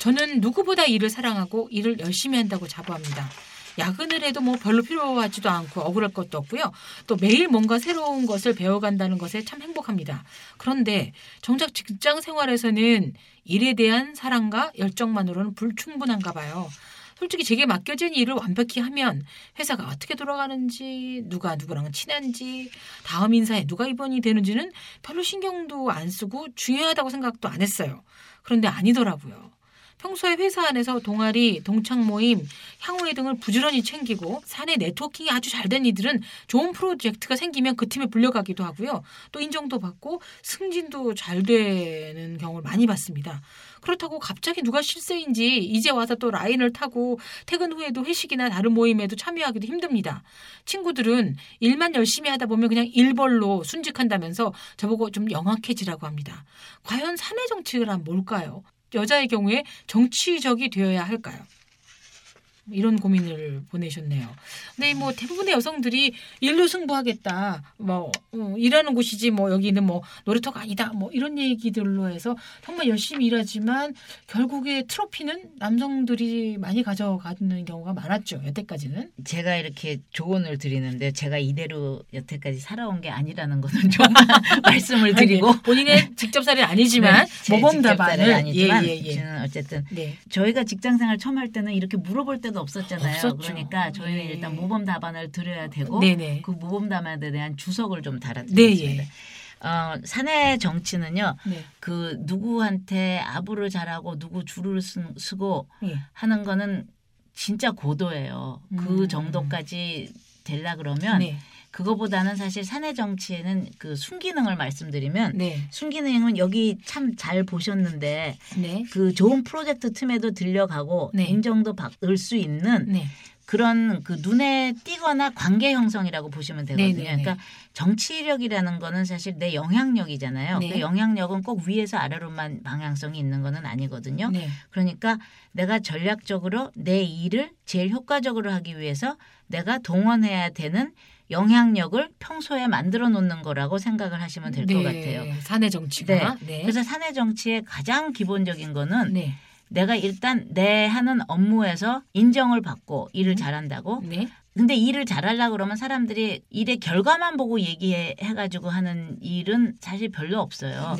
Speaker 1: 저는 누구보다 일을 사랑하고 일을 열심히 한다고 자부합니다. 야근을 해도 뭐 별로 필요하지도 않고 억울할 것도 없고요. 또 매일 뭔가 새로운 것을 배워간다는 것에 참 행복합니다. 그런데 정작 직장 생활에서는 일에 대한 사랑과 열정만으로는 불충분한가 봐요. 솔직히 제게 맡겨진 일을 완벽히 하면 회사가 어떻게 돌아가는지 누가 누구랑 친한지 다음 인사에 누가 입원이 되는지는 별로 신경도 안 쓰고 중요하다고 생각도 안 했어요. 그런데 아니더라고요. 평소에 회사 안에서 동아리, 동창 모임, 향후회 등을 부지런히 챙기고 사내 네트워킹이 아주 잘 된 이들은 좋은 프로젝트가 생기면 그 팀에 불려가기도 하고요. 또 인정도 받고 승진도 잘 되는 경우를 많이 봤습니다. 그렇다고 갑자기 누가 실세인지 이제 와서 또 라인을 타고 퇴근 후에도 회식이나 다른 모임에도 참여하기도 힘듭니다. 친구들은 일만 열심히 하다 보면 그냥 일벌로 순직한다면서 저보고 좀 영악해지라고 합니다. 과연 사내 정치란 뭘까요? 여자의 경우에 정치적이 되어야 할까요? 이런 고민을 보내셨네요. 근데 뭐 대부분의 여성들이 일로 승부하겠다. 뭐 어, 일하는 곳이지 뭐 여기는 뭐 놀이터가 아니다. 뭐 이런 얘기들로 해서 정말 열심히 일하지만 결국에 트로피는 남성들이 많이 가져가는 경우가 많았죠. 여태까지는.
Speaker 2: 제가 이렇게 조언을 드리는데 제가 이대로 여태까지 살아온 게 아니라는 거는 좀 말씀을 드리고
Speaker 1: 아니, 본인의 직접 사례는 아니지만
Speaker 2: 네, 제
Speaker 1: 모범 답안을
Speaker 2: 아니지만
Speaker 1: 예, 예, 예.
Speaker 2: 어쨌든
Speaker 1: 네.
Speaker 2: 저희가 직장 생활 처음 할 때는 이렇게 물어볼 때도 없었잖아요.
Speaker 1: 없었죠.
Speaker 2: 그러니까 저희는
Speaker 1: 예.
Speaker 2: 일단 모범 답안을 드려야 되고
Speaker 1: 네네.
Speaker 2: 그 모범 답안에 대한 주석을 좀
Speaker 1: 네,
Speaker 2: 달아드리겠습니다.
Speaker 1: 예.
Speaker 2: 어, 사내 정치는요.
Speaker 1: 네.
Speaker 2: 그 누구한테 아부를 잘하고 누구 줄을 쓰, 쓰고
Speaker 1: 예.
Speaker 2: 하는 거는 진짜 고도예요. 그
Speaker 1: 음.
Speaker 2: 정도까지 되려 그러면
Speaker 1: 네.
Speaker 2: 그거보다는 사실 사내 정치에는 그 순기능을 말씀드리면
Speaker 1: 네.
Speaker 2: 순기능은 여기 참 잘 보셨는데
Speaker 1: 네.
Speaker 2: 그 좋은 프로젝트 틈에도 들려가고
Speaker 1: 네.
Speaker 2: 인정도 받을 수 있는
Speaker 1: 네.
Speaker 2: 그런 그 눈에 띄거나 관계 형성이라고 보시면 되거든요.
Speaker 1: 네네네.
Speaker 2: 그러니까 정치력이라는 거는 사실 내 영향력이잖아요.
Speaker 1: 네.
Speaker 2: 그 영향력은 꼭 위에서 아래로만 방향성이 있는 거는 아니거든요.
Speaker 1: 네.
Speaker 2: 그러니까 내가 전략적으로 내 일을 제일 효과적으로 하기 위해서 내가 동원해야 되는 영향력을 평소에 만들어 놓는 거라고 생각을 하시면 될것
Speaker 1: 네.
Speaker 2: 같아요.
Speaker 1: 사내 정치가. 네.
Speaker 2: 그래서 사내 정치의 가장 기본적인 거는
Speaker 1: 네.
Speaker 2: 내가 일단 내 하는 업무에서 인정을 받고 일을
Speaker 1: 음.
Speaker 2: 잘한다고.
Speaker 1: 네.
Speaker 2: 근데 일을 잘하려 그러면 사람들이 일의 결과만 보고 얘기해 가지고 하는 일은 사실 별로 없어요.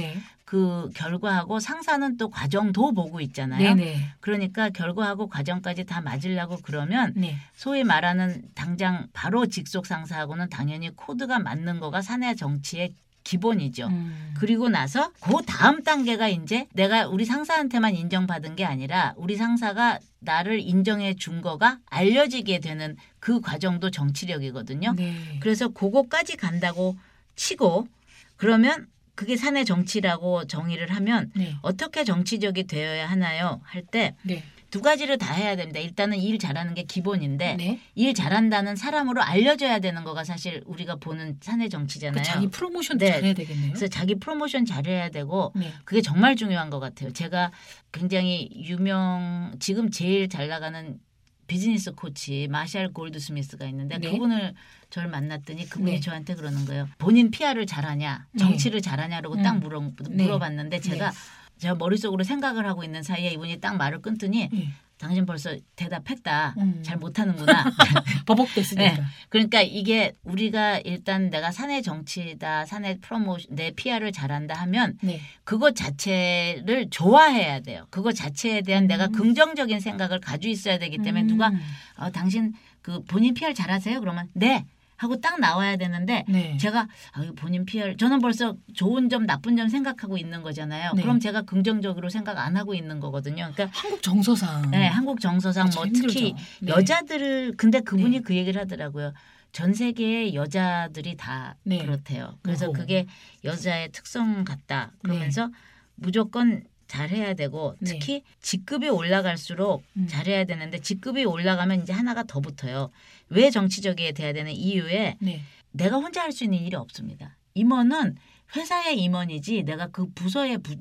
Speaker 1: 네.
Speaker 2: 그 결과하고 상사는 또 과정도 보고 있잖아요.
Speaker 1: 네네.
Speaker 2: 그러니까 결과하고 과정까지 다 맞으려고 그러면
Speaker 1: 네.
Speaker 2: 소위 말하는 당장 바로 직속 상사하고는 당연히 코드가 맞는 거가 사내 정치의 기본이죠.
Speaker 1: 음.
Speaker 2: 그리고 나서 그 다음 단계가 이제 내가 우리 상사한테만 인정받은 게 아니라 우리 상사가 나를 인정해 준 거가 알려지게 되는 그 과정도 정치력이거든요.
Speaker 1: 네.
Speaker 2: 그래서 그거까지 간다고 치고 그러면 그게 사내 정치라고 정의를 하면
Speaker 1: 네.
Speaker 2: 어떻게 정치적이 되어야 하나요? 할때두
Speaker 1: 네.
Speaker 2: 가지를 다 해야 됩니다. 일단은 일 잘하는 게 기본인데
Speaker 1: 네.
Speaker 2: 일 잘한다는 사람으로 알려져야 되는 거가 사실 우리가 보는 사내
Speaker 1: 그
Speaker 2: 정치잖아요.
Speaker 1: 자기 프로모션
Speaker 2: 네.
Speaker 1: 잘해야 되겠네요.
Speaker 2: 그래서 자기 프로모션 잘해야 되고
Speaker 1: 네.
Speaker 2: 그게 정말 중요한 것 같아요. 제가 굉장히 유명 지금 제일 잘 나가는 비즈니스 코치 마샬 골드스미스가 있는데
Speaker 1: 네.
Speaker 2: 그분을 저를 만났더니 그분이
Speaker 1: 네.
Speaker 2: 저한테 그러는 거예요. 본인 PR을 잘하냐,
Speaker 1: 네.
Speaker 2: 정치를 잘하냐라고
Speaker 1: 음.
Speaker 2: 딱 물어,
Speaker 1: 네.
Speaker 2: 물어봤는데 제가 제가 머릿속으로 생각을 하고 있는 사이에 이분이 딱 말을 끊더니
Speaker 1: 네.
Speaker 2: 당신 벌써 대답했다.
Speaker 1: 음.
Speaker 2: 잘 못하는구나.
Speaker 1: 버벅댔으니까.
Speaker 2: 네. 그러니까 이게 우리가 일단 내가 사내 정치다, 사내 프로모션, 내 PR을 잘한다 하면
Speaker 1: 네.
Speaker 2: 그것 자체를 좋아해야 돼요. 그것 자체에 대한 내가
Speaker 1: 음.
Speaker 2: 긍정적인 생각을 가지고 있어야 되기 때문에
Speaker 1: 음.
Speaker 2: 누가 어, 당신 그 본인 PR 잘하세요? 그러면 네 하고 딱 나와야 되는데
Speaker 1: 네.
Speaker 2: 제가 아, 본인 PR 저는 벌써 좋은 점 나쁜 점 생각하고 있는 거잖아요.
Speaker 1: 네.
Speaker 2: 그럼 제가 긍정적으로 생각 안 하고 있는 거거든요. 그러니까
Speaker 1: 한국 정서상
Speaker 2: 네, 한국 정서상 참뭐 특히
Speaker 1: 힘들죠. 네.
Speaker 2: 여자들을 근데 그분이
Speaker 1: 네.
Speaker 2: 그 얘기를 하더라고요. 전 세계의 여자들이 다
Speaker 1: 네.
Speaker 2: 그렇대요. 그래서
Speaker 1: 어허.
Speaker 2: 그게 여자의 특성 같다. 그러면서 무조건 잘해야 되고
Speaker 1: 네.
Speaker 2: 특히 직급이 올라갈수록
Speaker 1: 음.
Speaker 2: 잘해야 되는데 직급이 올라가면 이제 하나가 더 붙어요. 왜 정치적이 돼야 되는 이유에
Speaker 1: 네.
Speaker 2: 내가 혼자 할 수 있는 일이 없습니다. 임원은 회사의 임원이지 내가 그 부서의 부,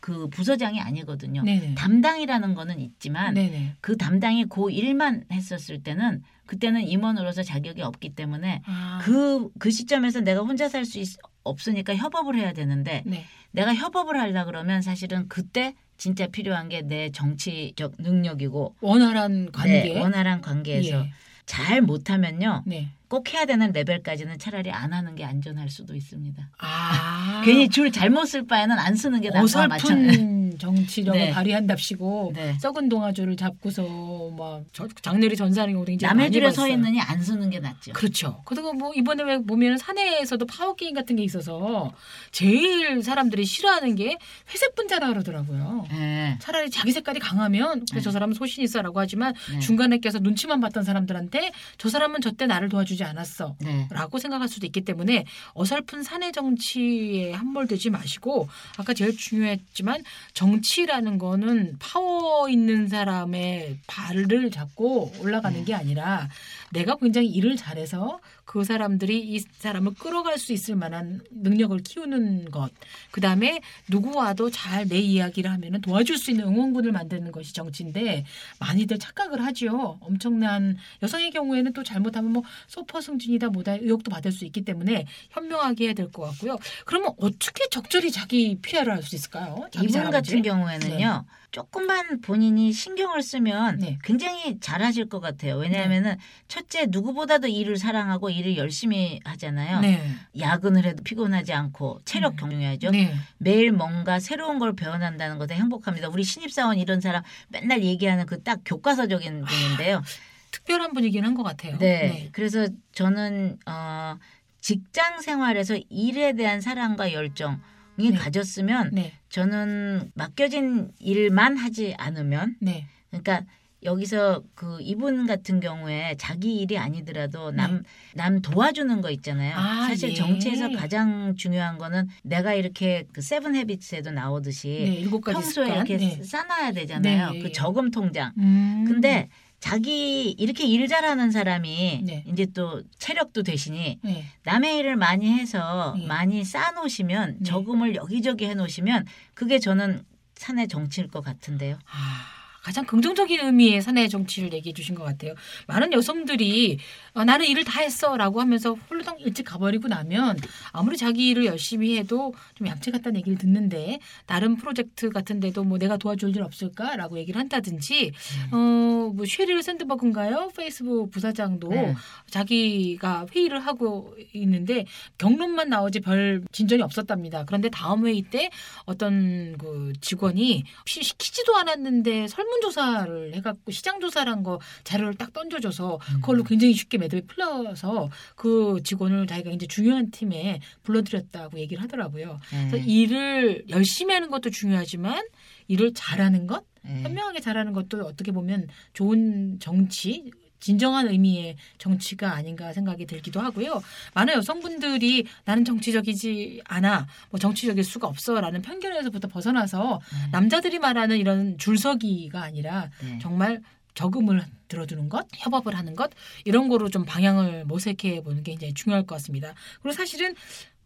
Speaker 2: 그 부서장이 아니거든요.
Speaker 1: 네네.
Speaker 2: 담당이라는 거는 있지만
Speaker 1: 네네.
Speaker 2: 그 담당이 그 일만 했었을 때는 그때는 임원으로서 자격이 없기 때문에
Speaker 1: 아.
Speaker 2: 그, 그 시점에서 내가 혼자 살 수 없으니까 협업을 해야 되는데
Speaker 1: 네.
Speaker 2: 내가 협업을 하려 그러면 사실은 그때 진짜 필요한 게 내 정치적 능력이고
Speaker 1: 원활한 관계.
Speaker 2: 네, 원활한 관계에서
Speaker 1: 예.
Speaker 2: 잘 못하면요
Speaker 1: 네.
Speaker 2: 꼭 해야 되는 레벨까지는 차라리 안 하는 게 안전할 수도 있습니다.
Speaker 1: 아.
Speaker 2: 괜히 줄 잘못 설 바에는 안 서는 거나 마찬가지.
Speaker 1: 정치력을
Speaker 2: 네.
Speaker 1: 발휘한답시고
Speaker 2: 네.
Speaker 1: 썩은 동아줄을 잡고서 막 저- 장렬히 전사하는 경우도 굉장히
Speaker 2: 남의 줄에 서. 있느니 안 서는 게 낫죠.
Speaker 1: 그렇죠. 그리고 뭐 이번에 왜 보면 사내에서도 파워 게임 같은 게 있어서 제일 사람들이 싫어하는 게 회색 분자라 그러더라고요.
Speaker 2: 네.
Speaker 1: 차라리 자기 색깔이 강하면 그래
Speaker 2: 네.
Speaker 1: 저 사람은 소신 있어라고 하지만
Speaker 2: 네.
Speaker 1: 중간에 껴서 눈치만 봤던 사람들한테 저 사람은 저때 나를 도와주지 않았어.
Speaker 2: 네.
Speaker 1: 라고 생각할 수도 있기 때문에 어설픈 사내 정치에 함몰되지 마시고 아까 제일 중요했지만 정치라는 거는 파워 있는 사람의 발을 잡고 올라가는
Speaker 2: 네.
Speaker 1: 게 아니라 내가 굉장히 일을 잘해서 그 사람들이 이 사람을 끌어갈 수 있을 만한 능력을 키우는 것. 그 다음에 누구와도 잘 내 이야기를 하면은 도와줄 수 있는 응원군을 만드는 것이 정치인데 많이들 착각을 하죠. 엄청난 여성의 경우에는 또 잘못하면 뭐 소퍼 승진이다 뭐다 의혹도 받을 수 있기 때문에 현명하게 해야 될 것 같고요. 그러면 어떻게 적절히 자기 피해를 할 수 있을까요?
Speaker 2: 이분? 같은 경우에는요. 조금만 본인이 신경을 쓰면
Speaker 1: 네.
Speaker 2: 굉장히 잘하실 것 같아요. 왜냐하면은 첫째 누구보다도 일을 사랑하고 일을 열심히 하잖아요.
Speaker 1: 네.
Speaker 2: 야근을 해도 피곤하지 않고 체력
Speaker 1: 음.
Speaker 2: 경중하죠.
Speaker 1: 네.
Speaker 2: 매일 뭔가 새로운 걸 배워난다는 것에 행복합니다. 우리 신입사원 이런 사람 맨날 얘기하는 그 딱 교과서적인 분인데요.
Speaker 1: 특별한 분이긴 한 것 같아요.
Speaker 2: 네. 그래서 저는 어, 직장 생활에서 일에 대한 사랑과 열정이
Speaker 1: 네.
Speaker 2: 가졌으면
Speaker 1: 네.
Speaker 2: 저는 맡겨진 일만 하지 않으면
Speaker 1: 네.
Speaker 2: 그러니까 여기서 그 이분 같은 경우에 자기 일이 아니더라도 남남 도와주는 거 있잖아요.
Speaker 1: 네. 아,
Speaker 2: 사실
Speaker 1: 예.
Speaker 2: 정치에서 가장 중요한 거는 내가 이렇게 그 세븐 헤비츠에도 나오듯이
Speaker 1: 네.
Speaker 2: 평소에
Speaker 1: 습관.
Speaker 2: 이렇게
Speaker 1: 네.
Speaker 2: 쌓아야 되잖아요.
Speaker 1: 네.
Speaker 2: 그 저금 통장.
Speaker 1: 음.
Speaker 2: 근데 자기 이렇게 일 잘하는 사람이
Speaker 1: 네.
Speaker 2: 이제 또 체력도 되시니
Speaker 1: 네.
Speaker 2: 남의 일을 많이 해서
Speaker 1: 네.
Speaker 2: 많이 쌓아놓으시면
Speaker 1: 네.
Speaker 2: 저금을 여기저기 해놓으시면 그게 저는 사내 정치일 것 같은데요.
Speaker 1: 아, 가장 긍정적인 의미의 사내 정치를 얘기해 주신 것 같아요. 많은 여성들이 어, 나는 일을 다 했어라고 하면서 홀랑 일찍 가버리고 나면 아무리 자기 일을 열심히 해도 좀 약체 같다는 얘기를 듣는데 다른 프로젝트 같은데도 뭐 내가 도와줄 일 없을까라고 얘기를 한다든지 어뭐 쉐릴 샌드버그인가요? 페이스북 부사장도
Speaker 2: 네.
Speaker 1: 자기가 회의를 하고 있는데 경론만 나오지 별 진전이 없었답니다. 그런데 다음 회의 때 어떤 그 직원이 시- 시키지도 않았는데 설문조사를 해갖고 시장조사란 거 자료를 딱 던져줘서 그걸로 굉장히 쉽게 매듭이 풀려서 그 직원을 자기가 이제 중요한 팀에 불러들였다고 얘기를 하더라고요.
Speaker 2: 네.
Speaker 1: 그래서 일을 열심히 하는 것도 중요하지만 일을 잘하는 것,
Speaker 2: 네.
Speaker 1: 현명하게 잘하는 것도 어떻게 보면 좋은 정치, 진정한 의미의 정치가 아닌가 생각이 들기도 하고요. 많은 여성분들이 나는 정치적이지 않아, 뭐 정치적일 수가 없어라는 편견에서부터 벗어나서
Speaker 2: 네.
Speaker 1: 남자들이 말하는 이런 줄서기가 아니라
Speaker 2: 네.
Speaker 1: 정말 적음을 들어주는 것, 협업을 하는 것 이런 거로 좀 방향을 모색해 보는 게 굉장히 중요할 것 같습니다. 그리고 사실은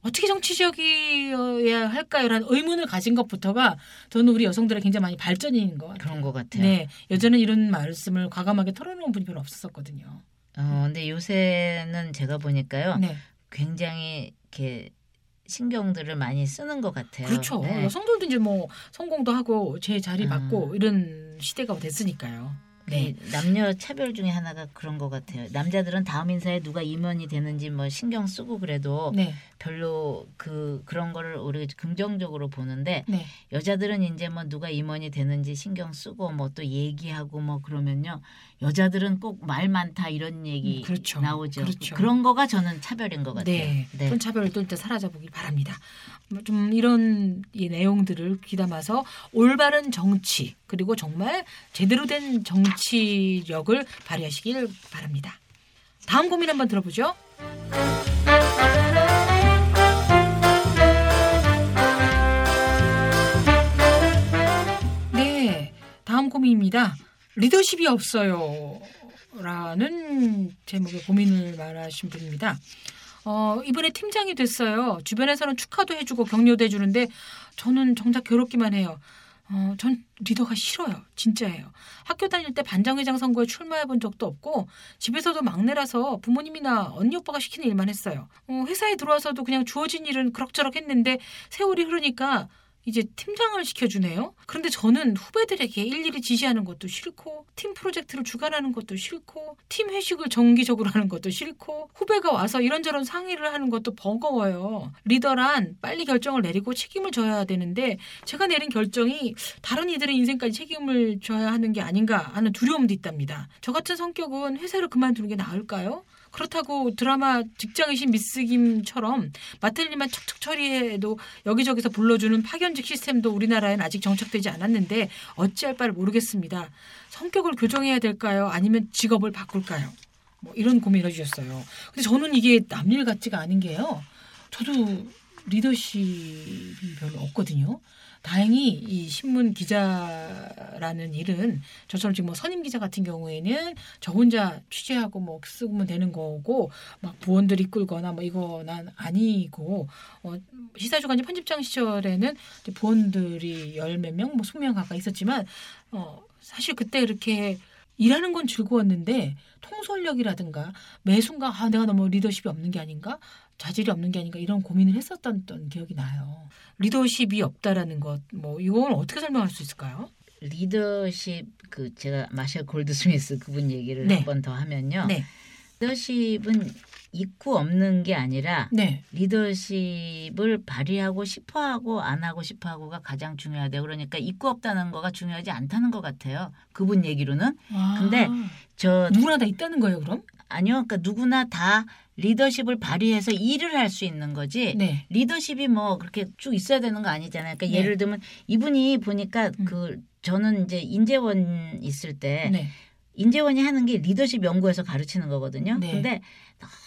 Speaker 1: 어떻게 정치적이어야 할까요라는 의문을 가진 것부터가 저는 우리 여성들의 굉장히 많이 발전인 것 같아요.
Speaker 2: 그런 것 같아요.
Speaker 1: 네, 예전에 이런 말씀을 과감하게 털어놓은 분이 별로 없었거든요.
Speaker 2: 어, 근데 요새는 제가 보니까요.
Speaker 1: 네,
Speaker 2: 굉장히 이렇게 신경들을 많이 쓰는 것 같아요.
Speaker 1: 그렇죠.
Speaker 2: 네.
Speaker 1: 여성들도 이제 뭐 성공도 하고 제 자리
Speaker 2: 음.
Speaker 1: 맞고 이런 시대가 됐으니까요. 네,
Speaker 2: 그 남녀 차별 중에 하나가 그런 것 같아요. 남자들은 다음 인사에 누가 임원이 되는지 뭐 신경 쓰고 그래도
Speaker 1: 네,
Speaker 2: 별로 그 그런 거를 우리가 긍정적으로 보는데
Speaker 1: 네,
Speaker 2: 여자들은 이제 뭐 누가 임원이 되는지 신경 쓰고 뭐 또 얘기하고 뭐 그러면요 여자들은 꼭 말 많다 이런 얘기
Speaker 1: 음, 그렇죠.
Speaker 2: 나오죠.
Speaker 1: 그렇죠.
Speaker 2: 런 거가 저는 차별인 것 같아요.
Speaker 1: 네,
Speaker 2: 네.
Speaker 1: 그런 차별도 일단 사라져 보길 바랍니다. 뭐좀 이런 이 내용들을 귀담아서 올바른 정치 그리고 정말 제대로 된 정치력을 발휘하시길 바랍니다. 다음 고민 한번 들어보죠. 다음 고민입니다. 리더십이 없어요. 라는 제목의 고민을 말하신 분입니다. 어, 이번에 팀장이 됐어요. 주변에서는 축하도 해주고 격려도 해주는데 저는 정작 괴롭기만 해요. 어, 전 리더가 싫어요. 진짜예요. 학교 다닐 때 반장회장 선거에 출마해 본 적도 없고 집에서도 막내라서 부모님이나 언니 오빠가 시키는 일만 했어요. 어, 회사에 들어와서도 그냥 주어진 일은 그럭저럭 했는데 세월이 흐르니까 이제 팀장을 시켜주네요. 그런데 저는 후배들에게 일일이 지시하는 것도 싫고, 팀 프로젝트를 주관하는 것도 싫고, 팀 회식을 정기적으로 하는 것도 싫고, 후배가 와서 이런저런 상의를 하는 것도 버거워요. 리더란 빨리 결정을 내리고 책임을 져야 되는데, 제가 내린 결정이 다른 이들의 인생까지 책임을 져야 하는 게 아닌가 하는 두려움도 있답니다. 저 같은 성격은 회사를 그만두는 게 나을까요? 그렇다고 드라마 직장이신 미스 김처럼 일만 척척 처리해도 여기저기서 불러주는 파견직 시스템도 우리나라엔 아직 정착되지 않았는데 어찌할 바를 모르겠습니다. 성격을 교정해야 될까요? 아니면 직업을 바꿀까요? 뭐 이런 고민을 해주셨어요. 근데 저는 이게 남일 같지가 않은 게요. 저도 리더십이 별로 없거든요. 다행히 이 신문 기자라는 일은 저처럼 지금 뭐 선임 기자 같은 경우에는 저 혼자 취재하고 뭐 쓰면 되는 거고 막 부원들 이끌거나 뭐 이거 난 아니고 어 시사주간지 편집장 시절에는 부원들이 열 몇 명, 뭐 스무 명 가까이 있었지만 어 사실 그때 이렇게 일하는 건 즐거웠는데 통솔력이라든가 매 순간 아 내가 너무 리더십이 없는 게 아닌가 자질이 없는 게 아닌가 이런 고민을 했었던 기억이 나요. 리더십이 없다라는 것, 뭐 이건 어떻게 설명할 수 있을까요?
Speaker 2: 리더십 그 제가 마셜 골드스미스 그분 얘기를
Speaker 1: 네.
Speaker 2: 한번 더 하면요.
Speaker 1: 네,
Speaker 2: 리더십은 있고 없는 게 아니라
Speaker 1: 네,
Speaker 2: 리더십을 발휘하고 싶어하고 안 하고 싶어하고가 가장 중요하대요. 그러니까 있고 없다는 거가 중요하지 않다는 것 같아요. 그분 얘기로는
Speaker 1: 아,
Speaker 2: 근데 저
Speaker 1: 누구나 다 있다는 거예요, 그럼?
Speaker 2: 아니요, 그러니까 누구나 다 리더십을 발휘해서 일을 할 수 있는 거지.
Speaker 1: 네,
Speaker 2: 리더십이 뭐 그렇게 쭉 있어야 되는 거 아니잖아요. 그러니까
Speaker 1: 네.
Speaker 2: 예를 들면 이분이 보니까
Speaker 1: 음.
Speaker 2: 그 저는 이제 인재원 있을 때
Speaker 1: 네,
Speaker 2: 인재원이 하는 게 리더십 연구에서 가르치는 거거든요.
Speaker 1: 네.
Speaker 2: 근데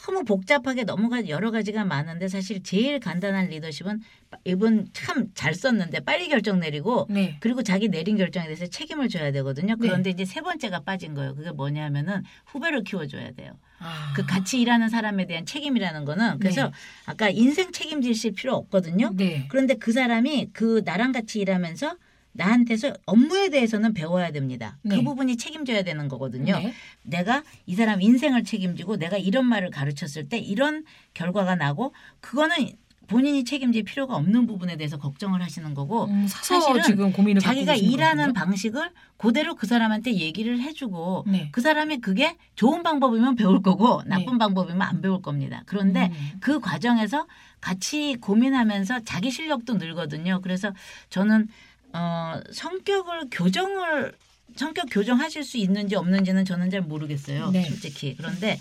Speaker 2: 너무 복잡하게 너무 가- 여러 가지가 많은데 사실 제일 간단한 리더십은 이분 참 잘 썼는데 빨리 결정 내리고
Speaker 1: 네,
Speaker 2: 그리고 자기 내린 결정에 대해서 책임을 져야 되거든요.
Speaker 1: 네.
Speaker 2: 그런데 이제 세 번째가 빠진 거예요. 그게 뭐냐면은 후배를 키워줘야 돼요.
Speaker 1: 아,
Speaker 2: 그 같이 일하는 사람에 대한 책임이라는 거는 그래서
Speaker 1: 네.
Speaker 2: 아까 인생 책임지실 필요 없거든요.
Speaker 1: 네,
Speaker 2: 그런데 그 사람이 그 나랑 같이 일하면서 나한테서 업무에 대해서는 배워야 됩니다.
Speaker 1: 네.
Speaker 2: 그 부분이 책임져야 되는 거거든요.
Speaker 1: 네,
Speaker 2: 내가 이 사람 인생을 책임지고 내가 이런 말을 가르쳤을 때 이런 결과가 나고 그거는 본인이 책임질 필요가 없는 부분에 대해서 걱정을 하시는 거고
Speaker 1: 음,
Speaker 2: 사실은
Speaker 1: 지금 고민을
Speaker 2: 자기가 일하는
Speaker 1: 거거든요.
Speaker 2: 방식을 그대로 그 사람한테 얘기를 해주고
Speaker 1: 네,
Speaker 2: 그 사람이 그게 좋은 방법이면 배울 거고
Speaker 1: 네.
Speaker 2: 나쁜 방법이면 안 배울 겁니다. 그런데
Speaker 1: 음,
Speaker 2: 그 과정에서 같이 고민하면서 자기 실력도 늘거든요. 그래서 저는 어, 성격을 교정을 성격 교정하실 수 있는지 없는지는 저는 잘 모르겠어요.
Speaker 1: 네.
Speaker 2: 솔직히. 그런데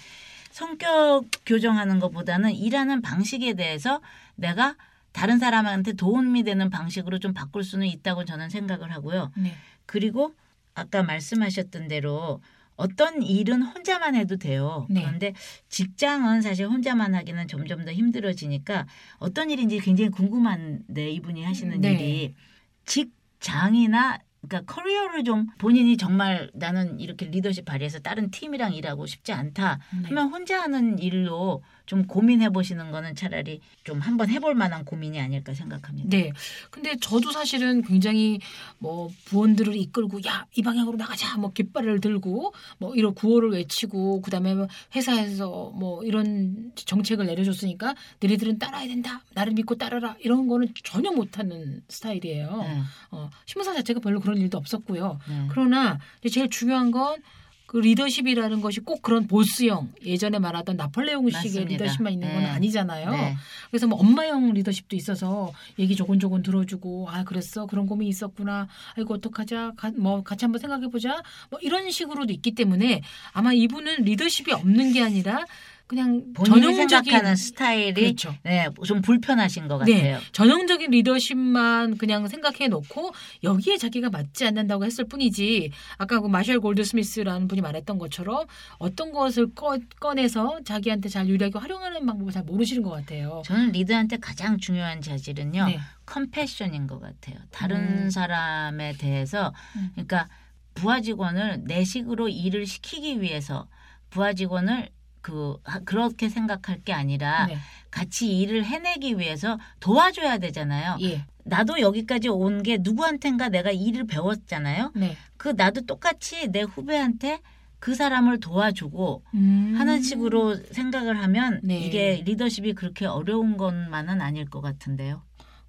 Speaker 2: 성격 교정하는 것보다는 일하는 방식에 대해서 내가 다른 사람한테 도움이 되는 방식으로 좀 바꿀 수는 있다고 저는 생각을 하고요.
Speaker 1: 네,
Speaker 2: 그리고 아까 말씀하셨던 대로 어떤 일은 혼자만 해도 돼요.
Speaker 1: 네.
Speaker 2: 그런데 직장은 사실 혼자만 하기는 점점 더 힘들어지니까 어떤 일인지 굉장히 궁금한데 이분이 하시는
Speaker 1: 네.
Speaker 2: 일이 직장이나 그러니까 커리어를 좀 본인이 정말 나는 이렇게 리더십 발휘해서 다른 팀이랑 일하고 싶지 않다
Speaker 1: 네.
Speaker 2: 하면 혼자 하는 일로 좀 고민해 보시는 거는 차라리 좀 한번 해볼 만한 고민이 아닐까 생각합니다.
Speaker 1: 네. 근데 저도 사실은 굉장히 뭐 부원들을 이끌고 야, 이 방향으로 나가자. 뭐 깃발을 들고 뭐 이런 구호를 외치고 그다음에 뭐 회사에서 뭐 이런 정책을 내려줬으니까 너희들은 따라야 된다. 나를 믿고 따라라. 이런 거는 전혀 못하는 스타일이에요.
Speaker 2: 네.
Speaker 1: 어, 신문사 자체가 별로 그런 일도 없었고요.
Speaker 2: 네.
Speaker 1: 그러나 제일 중요한 건 그 리더십이라는 것이 꼭 그런 보스형 예전에 말하던 나폴레옹식의. 리더십만 있는 건
Speaker 2: 네.
Speaker 1: 아니잖아요.
Speaker 2: 네.
Speaker 1: 그래서 뭐 엄마형 리더십도 있어서 얘기 조곤조곤 들어주고 아 그랬어 그런 고민이 있었구나 아이고 어떡하자 가, 뭐 같이 한번 생각해 보자 뭐 이런 식으로도 있기 때문에 아마 이분은 리더십이 없는 게 아니라 그냥
Speaker 2: 본인이
Speaker 1: 전형적인
Speaker 2: 스타일이
Speaker 1: 그렇죠.
Speaker 2: 네, 좀 불편하신 것
Speaker 1: 네,
Speaker 2: 같아요.
Speaker 1: 전형적인 리더십만 그냥 생각해 놓고 여기에 자기가 맞지 않는다고 했을 뿐이지 아까 그 마셜 골드스미스라는 분이 말했던 것처럼 어떤 것을 꺼, 꺼내서 자기한테 잘 유리하게 활용하는 방법을 잘 모르시는 것 같아요.
Speaker 2: 저는 리더한테 가장 중요한 자질은요.
Speaker 1: 네.
Speaker 2: 컴패션인 것 같아요. 다른
Speaker 1: 음.
Speaker 2: 사람에 대해서
Speaker 1: 음.
Speaker 2: 그러니까 부하 직원을 내 식으로 일을 시키기 위해서 부하 직원을 그 하- 그렇게 생각할 게 아니라
Speaker 1: 네.
Speaker 2: 같이 일을 해내기 위해서 도와줘야 되잖아요.
Speaker 1: 예.
Speaker 2: 나도 여기까지 온 게 누구한텐가 내가 일을 배웠잖아요.
Speaker 1: 네.
Speaker 2: 그 나도 똑같이 내 후배한테 그 사람을 도와주고
Speaker 1: 음.
Speaker 2: 하는 식으로 생각을 하면
Speaker 1: 네.
Speaker 2: 이게 리더십이 그렇게 어려운 것만은 아닐 것 같은데요.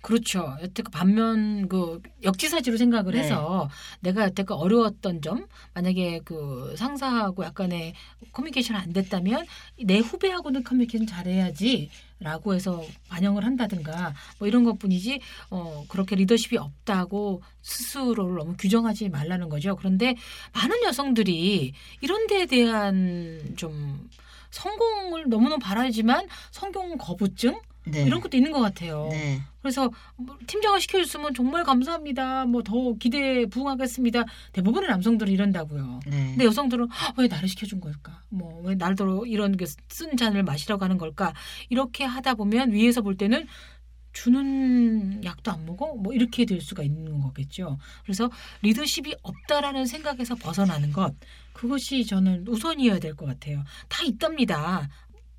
Speaker 1: 그렇죠. 여태껏 반면 그 역지사지로 생각을
Speaker 2: 네.
Speaker 1: 해서 내가 여태껏 어려웠던 점 만약에 그 상사하고 약간의 커뮤니케이션 안 됐다면 내 후배하고는 커뮤니케이션 잘해야지. 라고 해서 반영을 한다든가 뭐 이런 것뿐이지 어 그렇게 리더십이 없다고 스스로를 너무 규정하지 말라는 거죠. 그런데 많은 여성들이 이런 데에 대한 좀 성공을 너무너무 바라지만 성공 거부증
Speaker 2: 네.
Speaker 1: 이런 것도 있는 것 같아요.
Speaker 2: 네.
Speaker 1: 그래서 뭐 팀장을 시켜줬으면 정말 감사합니다. 뭐 더 기대에 부응하겠습니다. 대부분의 남성들은 이런다고요.
Speaker 2: 네.
Speaker 1: 근데 여성들은 아, 왜 나를 시켜준 걸까? 뭐왜 날도 이런 그쓴 잔을 마시라고 하는 걸까? 이렇게 하다 보면 위에서 볼 때는 주는 약도 안 먹어? 뭐 이렇게 될 수가 있는 거겠죠. 그래서 리더십이 없다라는 생각에서 벗어나는 것 그것이 저는 우선이어야 될 것 같아요. 다 있답니다.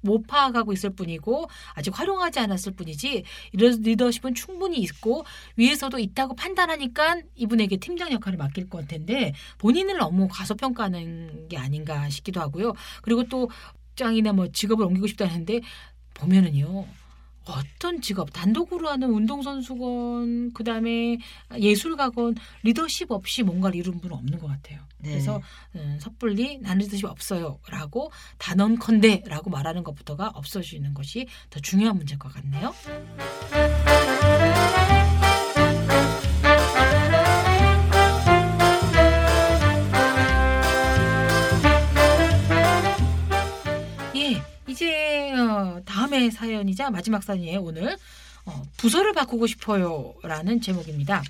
Speaker 1: 못 파악하고 있을 뿐이고 아직 활용하지 않았을 뿐이지 이런 리더십은 충분히 있고 위에서도 있다고 판단하니까 이분에게 팀장 역할을 맡길 것 텐데 본인을 너무 과소평가하는 게 아닌가 싶기도 하고요. 그리고 또 직장이나 뭐 직업을 옮기고 싶다는데 보면은요. 어떤 직업 단독으로 하는 운동선수건 그다음에 예술가건 리더십 없이 뭔가를 이룬 분은 없는 것 같아요.
Speaker 2: 네.
Speaker 1: 그래서 음, 섣불리 나는 리더십 없어요라고 단언컨대라고 말하는 것부터가 없어지는 것이 더 중요한 문제일 것 같네요. 다음의 사연이자 마지막 사연이에요. 오늘 어, 부서를 바꾸고 싶어요라는 제목입니다.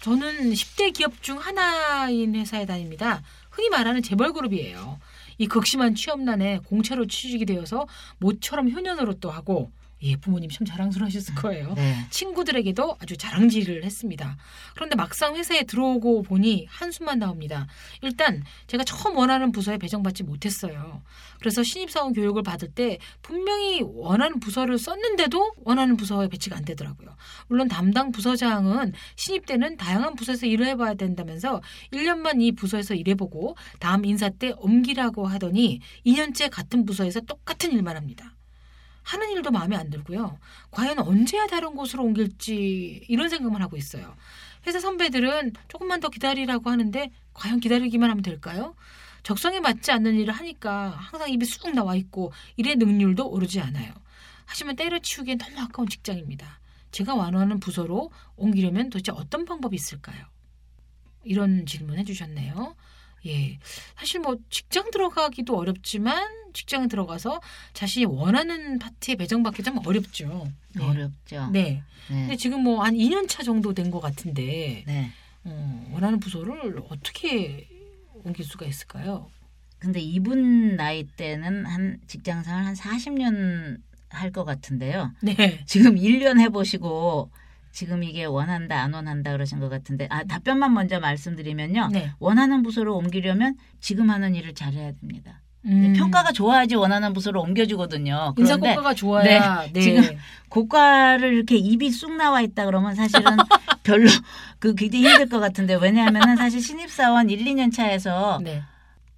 Speaker 1: 저는 10대 기업 중 하나인 회사에 다닙니다. 흔히 말하는 재벌 그룹이에요. 이 극심한 취업난에 공채로 취직이 되어서 모처럼 효년으로 또 하고 예, 부모님 참 자랑스러우셨을 거예요.
Speaker 2: 네.
Speaker 1: 친구들에게도 아주 자랑질을 했습니다. 그런데 막상 회사에 들어오고 보니 한숨만 나옵니다. 일단 제가 처음 원하는 부서에 배정받지 못했어요. 그래서 신입사원 교육을 받을 때 분명히 원하는 부서를 썼는데도 원하는 부서에 배치가 안 되더라고요. 물론 담당 부서장은 신입 때는 다양한 부서에서 일을 해봐야 된다면서 1년만 이 부서에서 일해보고 다음 인사 때 옮기라고 하더니 2년째 같은 부서에서 똑같은 일만 합니다. 하는 일도 마음에 안 들고요. 과연 언제야 다른 곳으로 옮길지 이런 생각만 하고 있어요. 회사 선배들은 조금만 더 기다리라고 하는데 과연 기다리기만 하면 될까요? 적성에 맞지 않는 일을 하니까 항상 입이 쑥 나와 있고 일의 능률도 오르지 않아요. 하지만 때려치우기엔 너무 아까운 직장입니다. 제가 원하는 부서로 옮기려면 도대체 어떤 방법이 있을까요? 이런 질문 해주셨네요. 예. 사실 뭐 직장 들어가기도 어렵지만 직장 들어가서 자신이 원하는 파트에 배정받기 좀 어렵죠. 네.
Speaker 2: 어렵죠.
Speaker 1: 네.
Speaker 2: 네.
Speaker 1: 근데 지금 뭐 한 2년 차 정도 된 것 같은데
Speaker 2: 네.
Speaker 1: 어, 원하는 부서를 어떻게 옮길 수가 있을까요?
Speaker 2: 근데 이분 나이 때는 한 직장 생활 한 40년 할 것 같은데요.
Speaker 1: 네.
Speaker 2: 지금 1년 해보시고 지금 이게 원한다 안 원한다 그러신 것 같은데 아 답변만 먼저 말씀드리면요.
Speaker 1: 네.
Speaker 2: 원하는 부서로 옮기려면 지금 하는 일을 잘해야 됩니다.
Speaker 1: 음.
Speaker 2: 평가가 좋아야지 원하는 부서로 옮겨주거든요.
Speaker 1: 인사 고과가 좋아야 네.
Speaker 2: 지금 고과를 이렇게 입이 쑥 나와 있다 그러면 사실은 별로 그 굉장히 힘들 것 같은데 왜냐하면은 사실 신입사원 1, 2년 차에서
Speaker 1: 네.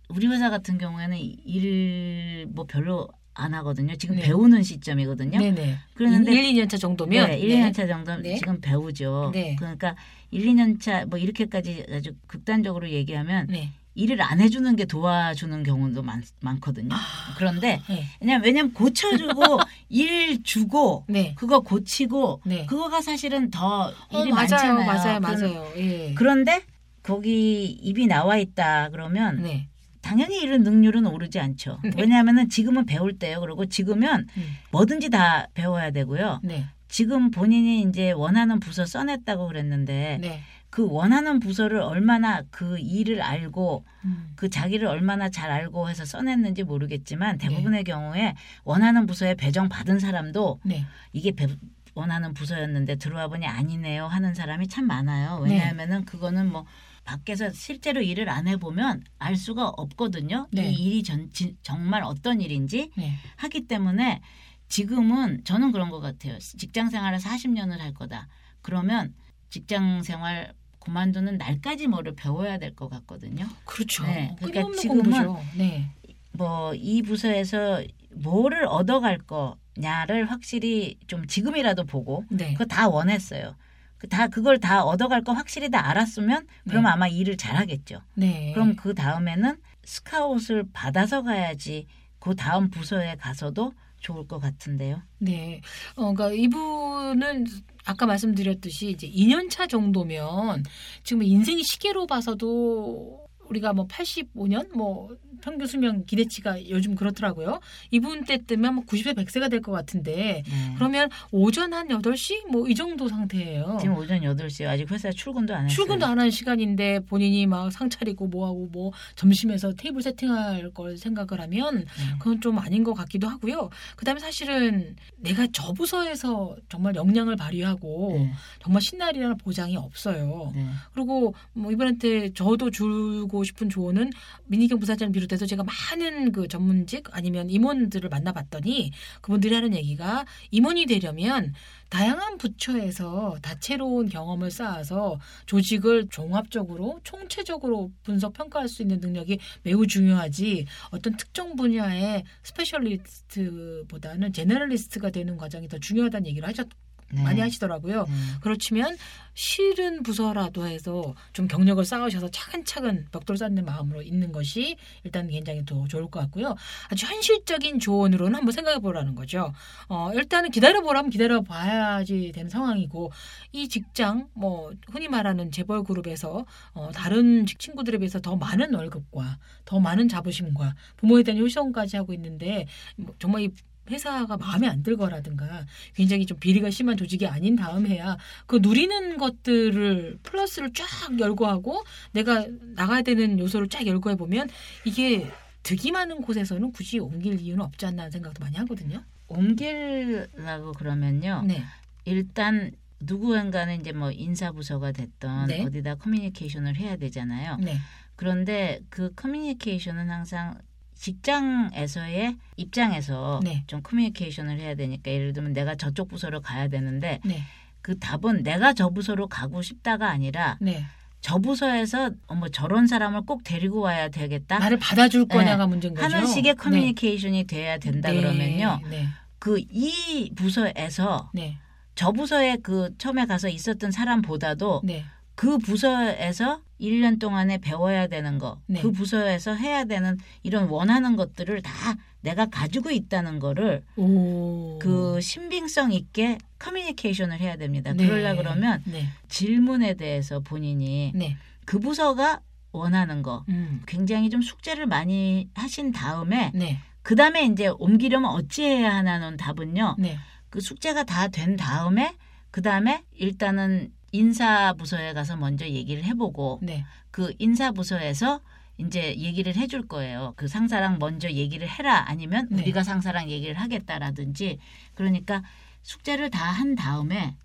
Speaker 2: 우리 회사 같은 경우에는 일 뭐 별로 안 하거든요. 지금
Speaker 1: 네.
Speaker 2: 배우는 시점이거든요.
Speaker 1: 네네.
Speaker 2: 그런데
Speaker 1: 1, 2년 차 정도면
Speaker 2: 네, 1, 2년 차 정도
Speaker 1: 네.
Speaker 2: 지금 배우죠.
Speaker 1: 네.
Speaker 2: 그러니까 1, 2년 차 뭐 이렇게까지 아주 극단적으로 얘기하면
Speaker 1: 네.
Speaker 2: 일을 안 해주는 게 도와주는 경우도 많, 많거든요.
Speaker 1: 아.
Speaker 2: 그런데
Speaker 1: 네.
Speaker 2: 왜냐면 왜냐면 고쳐주고 일 주고
Speaker 1: 네.
Speaker 2: 그거 고치고
Speaker 1: 네.
Speaker 2: 그거가 사실은 더
Speaker 1: 어,
Speaker 2: 일이
Speaker 1: 맞아요.
Speaker 2: 많잖아요.
Speaker 1: 맞아요.
Speaker 2: 그런-
Speaker 1: 맞아요. 예.
Speaker 2: 그런데 거기 입이 나와 있다 그러면
Speaker 1: 네.
Speaker 2: 당연히 이런 능률은 오르지 않죠.
Speaker 1: 네.
Speaker 2: 왜냐하면은 지금은 배울 때요. 그리고 지금은
Speaker 1: 음.
Speaker 2: 뭐든지 다 배워야 되고요.
Speaker 1: 네.
Speaker 2: 지금 본인이 이제 원하는 부서 써냈다고 그랬는데
Speaker 1: 네.
Speaker 2: 그 원하는 부서를 얼마나 그 일을 알고
Speaker 1: 음.
Speaker 2: 그 자기를 얼마나 잘 알고 해서 써냈는지 모르겠지만 대부분의
Speaker 1: 네.
Speaker 2: 경우에 원하는 부서에 배정 받은 사람도
Speaker 1: 네.
Speaker 2: 이게 배- 원하는 부서였는데 들어와 보니 아니네요 하는 사람이 참 많아요.
Speaker 1: 네.
Speaker 2: 왜냐하면은 그거는 뭐 밖에서 실제로 일을 안 해보면 알 수가 없거든요.
Speaker 1: 네.
Speaker 2: 이 일이 전, 지- 정말 어떤 일인지
Speaker 1: 네.
Speaker 2: 하기 때문에 지금은 저는 그런 것 같아요. 직장 생활을 40년을 할 거다. 그러면 직장 생활 그만두는 날까지 뭐를 배워야 될 것 같거든요.
Speaker 1: 그렇죠.
Speaker 2: 네. 그러니까 지금은.
Speaker 1: 네.
Speaker 2: 뭐이 부서에서 뭐를 얻어갈 거 냐를 확실히 좀 지금이라도 보고
Speaker 1: 네.
Speaker 2: 그거 다 원했어요. 그다 그걸 다 얻어갈 거 확실히 다 알았으면 그럼
Speaker 1: 네.
Speaker 2: 아마 일을 잘하겠죠.
Speaker 1: 네.
Speaker 2: 그럼 그 다음에는 스카웃을 받아서 가야지 그 다음 부서에 가서도 좋을 것 같은데요.
Speaker 1: 네. 어, 그러니까 이분은 아까 말씀드렸듯이 이제 2년 차 정도면 지금 인생 시계로 봐서도 우리가 뭐 85년 뭐 평균 수명 기대치가 요즘 그렇더라고요. 이분 때 뜨면 뭐 90세 100세가 될 것 같은데
Speaker 2: 네.
Speaker 1: 그러면 오전 한 8시 뭐 이 정도 상태예요.
Speaker 2: 지금 오전 8시 아직 회사에 출근도 안 했어요.
Speaker 1: 출근도 안 하는 시간인데 본인이 막 상 차리고 뭐 하고 뭐 점심에서 테이블 세팅할 걸 생각을 하면
Speaker 2: 네.
Speaker 1: 그건 좀 아닌 것 같기도 하고요. 그다음에 사실은 내가 저 부서에서 정말 역량을 발휘하고
Speaker 2: 네.
Speaker 1: 정말 신날이라는 보장이 없어요.
Speaker 2: 네.
Speaker 1: 그리고 뭐 이분한테 저도 주고 싶은 조언은 민희경 부사장을 비롯해서 제가 많은 그 전문직 아니면 임원들을 만나봤더니 그분들이 하는 얘기가 임원이 되려면 다양한 부처에서 다채로운 경험을 쌓아서 조직을 종합적으로 총체적으로 분석 평가할 수 있는 능력이 매우 중요하지 어떤 특정 분야의 스페셜리스트보다는 제너럴리스트가 되는 과정이 더 중요하다는 얘기를 하셨
Speaker 2: 네.
Speaker 1: 많이 하시더라고요.
Speaker 2: 네.
Speaker 1: 그렇지만 싫은 부서라도 해서 좀 경력을 쌓으셔서 차근차근 벽돌 쌓는 마음으로 있는 것이 일단 굉장히 더 좋을 것 같고요. 아주 현실적인 조언으로는 한번 생각해 보라는 거죠. 어, 일단은 기다려 보라면 기다려 봐야지 되는 상황이고 이 직장 뭐 흔히 말하는 재벌 그룹에서 어, 다른 직- 친구들에 비해서 더 많은 월급과 더 많은 자부심과 부모에 대한 효성까지 하고 있는데 뭐 정말 이 회사가 마음에 안 들거라든가 굉장히 좀 비리가 심한 조직이 아닌 다음에야 그 누리는 것들을 플러스를 쫙 열거하고 내가 나가야 되는 요소를 쫙 열거해 보면 이게 득이 많은 곳에서는 굳이 옮길 이유는 없지 않나 생각도 많이 하거든요.
Speaker 2: 옮기려고 그러면요.
Speaker 1: 네.
Speaker 2: 일단 누구인가는 이제 뭐 인사 부서가 됐던
Speaker 1: 네.
Speaker 2: 어디다 커뮤니케이션을 해야 되잖아요.
Speaker 1: 네.
Speaker 2: 그런데 그 커뮤니케이션은 항상 직장에서의 입장에서
Speaker 1: 네.
Speaker 2: 좀 커뮤니케이션을 해야 되니까 예를 들면 내가 저쪽 부서로 가야 되는데
Speaker 1: 네.
Speaker 2: 그 답은 내가 저 부서로 가고 싶다가 아니라
Speaker 1: 네.
Speaker 2: 저 부서에서 어머 저런 사람을 꼭 데리고 와야 되겠다
Speaker 1: 나를 받아줄
Speaker 2: 네.
Speaker 1: 거냐가 문제인 거죠.
Speaker 2: 하는 식의 커뮤니케이션이 돼야 된다
Speaker 1: 네.
Speaker 2: 그러면요.
Speaker 1: 네.
Speaker 2: 그이 부서에서
Speaker 1: 네.
Speaker 2: 저 부서에 그 처음에 가서 있었던 사람보다도
Speaker 1: 네.
Speaker 2: 그 부서에서 1년 동안에 배워야 되는 거,
Speaker 1: 네.
Speaker 2: 그 부서에서 해야 되는 이런 원하는 것들을 다 내가 가지고 있다는 거를
Speaker 1: 오.
Speaker 2: 그 신빙성 있게 커뮤니케이션을 해야 됩니다.
Speaker 1: 네.
Speaker 2: 그러려 그러면
Speaker 1: 네.
Speaker 2: 질문에 대해서 본인이
Speaker 1: 네.
Speaker 2: 그 부서가 원하는 거
Speaker 1: 음.
Speaker 2: 굉장히 좀 숙제를 많이 하신 다음에
Speaker 1: 네.
Speaker 2: 그 다음에 이제 옮기려면 어찌해야 하나는 답은요.
Speaker 1: 네.
Speaker 2: 그 숙제가 다 된 다음에 그 다음에 일단은 인사부서에 가서 먼저 얘기를 해보고
Speaker 1: 네.
Speaker 2: 그 인사부서에서 이제 얘기를 해줄 거예요. 그 상사랑 먼저 얘기를 해라 아니면
Speaker 1: 네.
Speaker 2: 우리가 상사랑 얘기를 하겠다라든지 그러니까 숙제를 다 한 다음에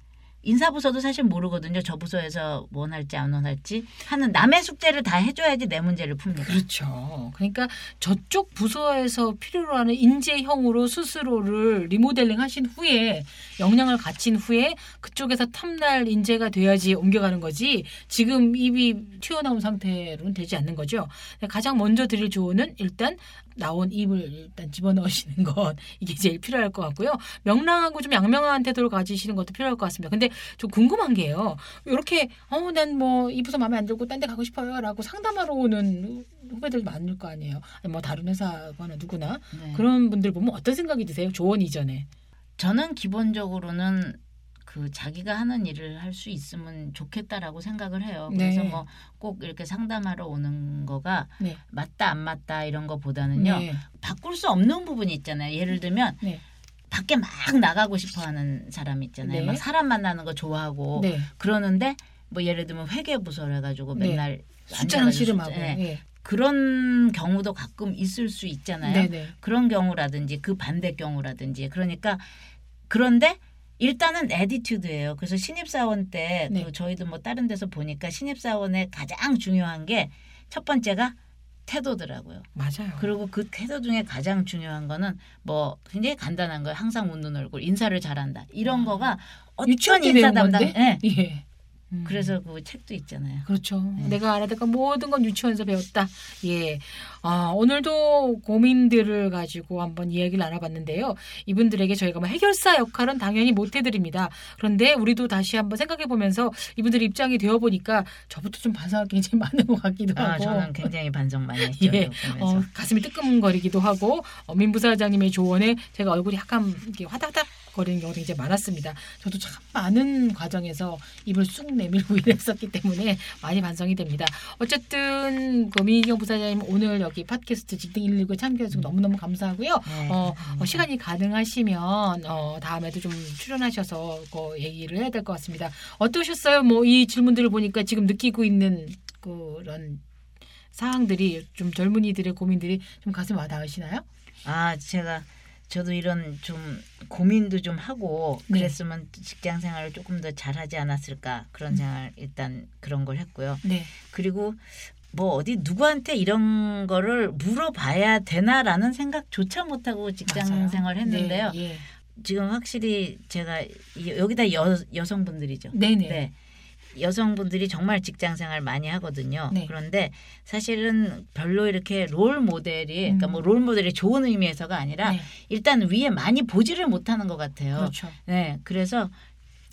Speaker 2: 인사부서도 사실 모르거든요. 저 부서에서 원할지 안 원할지 하는 남의 숙제를 다 해줘야지 내 문제를 풉니다.
Speaker 1: 그렇죠. 그러니까 저쪽 부서에서 필요로 하는 인재형으로 스스로를 리모델링 하신 후에 역량을 갖춘 후에 그쪽에서 탐날 인재가 돼야지 옮겨가는 거지 지금 입이 튀어나온 상태로는 되지 않는 거죠. 가장 먼저 드릴 조언은 일단 나온 입을 일단 집어넣으시는 것 이게 제일 필요할 것 같고요. 명랑하고 좀 양명한 태도를 가지시는 것도 필요할 것 같습니다. 근데 좀 궁금한 게요. 이렇게 어 난 뭐 이 부서 마음에 안 들고 딴 데 가고 싶어요라고 상담하러 오는 후배들 많을 거 아니에요. 아니, 뭐 다른 회사거나 누구나
Speaker 2: 네.
Speaker 1: 그런 분들 보면 어떤 생각이 드세요? 조언 이전에.
Speaker 2: 저는 기본적으로는 그 자기가 하는 일을 할 수 있으면 좋겠다라고 생각을 해요.
Speaker 1: 네.
Speaker 2: 그래서 뭐꼭 이렇게 상담하러 오는 거가
Speaker 1: 네.
Speaker 2: 맞다 안 맞다 이런 거보다는요.
Speaker 1: 네.
Speaker 2: 바꿀 수 없는 부분이 있잖아요. 예를 들면
Speaker 1: 네.
Speaker 2: 밖에 막 나가고 싶어 하는 사람 있잖아요.
Speaker 1: 네.
Speaker 2: 막 사람 만나는 거 좋아하고
Speaker 1: 네.
Speaker 2: 그러는데 뭐 예를 들면 회계 부서를 해 가지고
Speaker 1: 네.
Speaker 2: 맨날
Speaker 1: 숫자랑
Speaker 2: 앉아가지고
Speaker 1: 씨름하고.
Speaker 2: 숫자- 예.
Speaker 1: 예.
Speaker 2: 그런 경우도 가끔 있을 수 있잖아요. 그런 경우라든지 그 반대 경우라든지 그러니까 그런데 일단은 에디튜드예요. 그래서 신입사원 때
Speaker 1: 네.
Speaker 2: 그 저희도 뭐 다른 데서 보니까 신입사원의 가장 중요한 게 첫 번째가 태도더라고요.
Speaker 1: 맞아요.
Speaker 2: 그리고 그 태도 중에 가장 중요한 거는 뭐 굉장히 간단한 거예요. 항상 웃는 얼굴, 인사를 잘한다. 이런
Speaker 1: 아.
Speaker 2: 거가 어떤
Speaker 1: 때
Speaker 2: 인사 담당? 예.
Speaker 1: 예. 음.
Speaker 2: 그래서 그 책도 있잖아요.
Speaker 1: 그렇죠.
Speaker 2: 네.
Speaker 1: 내가 알아듣던 모든 건 유치원에서 배웠다. 예. 아, 오늘도 고민들을 가지고 한번 이야기를 나눠봤는데요. 이분들에게 저희가 뭐 해결사 역할은 당연히 못 해드립니다. 그런데 우리도 다시 한번 생각해 보면서 이분들 입장이 되어 보니까 저부터 좀 반성할 게 굉장히 많은 것 같기도
Speaker 2: 아,
Speaker 1: 하고.
Speaker 2: 저는 굉장히 반성 많이 했죠.
Speaker 1: 예. 어, 가슴이 뜨끔거리기도 하고 어, 민부사장님의 조언에 제가 얼굴이 약간 이렇게 화닥닥 거리는 경우도 굉장히 많았습니다. 저도 참 많은 과정에서 입을 쑥 내밀고 이랬었기 때문에 많이 반성이 됩니다. 어쨌든 그 민희경 부사장님 오늘 여기 팟캐스트 직등 119에 참여해주셔서 너무너무 감사하고요.
Speaker 2: 네,
Speaker 1: 어. 어, 시간이 가능하시면 어, 다음에도 좀 출연하셔서 그 얘기를 해야 될 것 같습니다. 어떠셨어요? 뭐 이 질문들을 보니까 지금 느끼고 있는 그런 사항들이 좀 젊은이들의 고민들이 좀 가슴 와닿으시나요?
Speaker 2: 아, 제가 저도 이런 좀 고민도 좀 하고
Speaker 1: 네.
Speaker 2: 그랬으면 직장 생활을 조금 더 잘하지 않았을까 그런 생각 일단 그런 걸 했고요.
Speaker 1: 네.
Speaker 2: 그리고 뭐 어디 누구한테 이런 거를 물어봐야 되나라는 생각조차 못 하고 직장
Speaker 1: 맞아요.
Speaker 2: 생활 했는데요.
Speaker 1: 네, 예.
Speaker 2: 지금 확실히 제가 이- 여기다 여, 여성분들이죠.
Speaker 1: 네네.
Speaker 2: 네. 여성분들이 정말 직장 생활 많이 하거든요.
Speaker 1: 네.
Speaker 2: 그런데 사실은 별로 이렇게 롤 모델이 그러니까
Speaker 1: 음.
Speaker 2: 뭐롤 모델이 좋은 의미에서가 아니라
Speaker 1: 네.
Speaker 2: 일단 위에 많이 보지를 못하는 것 같아요.
Speaker 1: 그렇죠.
Speaker 2: 네, 그래서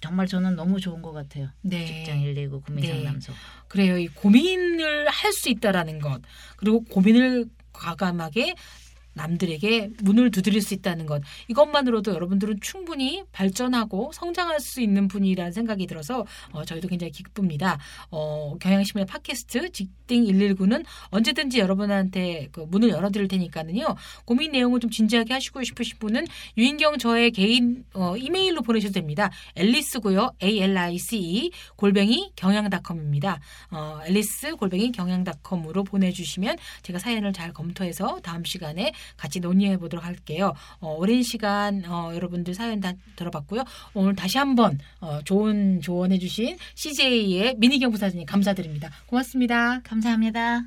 Speaker 2: 정말 저는 너무 좋은 것 같아요.
Speaker 1: 네.
Speaker 2: 직장 119 고민
Speaker 1: 네.
Speaker 2: 상담소.
Speaker 1: 그래요. 이 고민을 할 수 있다라는 것 그리고 고민을 과감하게 남들에게 문을 두드릴 수 있다는 것 이것만으로도 여러분들은 충분히 발전하고 성장할 수 있는 분이라는 생각이 들어서 어, 저희도 굉장히 기쁩니다. 어, 경향신문의 팟캐스트 직딩 119는 언제든지 여러분한테 그 문을 열어드릴 테니까는요. 고민 내용을 좀 진지하게 하시고 싶으신 분은 유인경 저의 개인 어, 이메일로 보내셔도 됩니다. 앨리스고요. A L I C E 골뱅이 경향닷컴입니다. 어, 앨리스 골뱅이 경향닷컴으로 보내주시면 제가 사연을 잘 검토해서 다음 시간에 같이 논의해 보도록 할게요. 어, 오랜 시간 어, 여러분들 사연 다 들어봤고요. 오늘 다시 한번 어, 좋은 조언해 주신 CJ의 민희경 부사장님 감사드립니다. 고맙습니다.
Speaker 2: 감사합니다.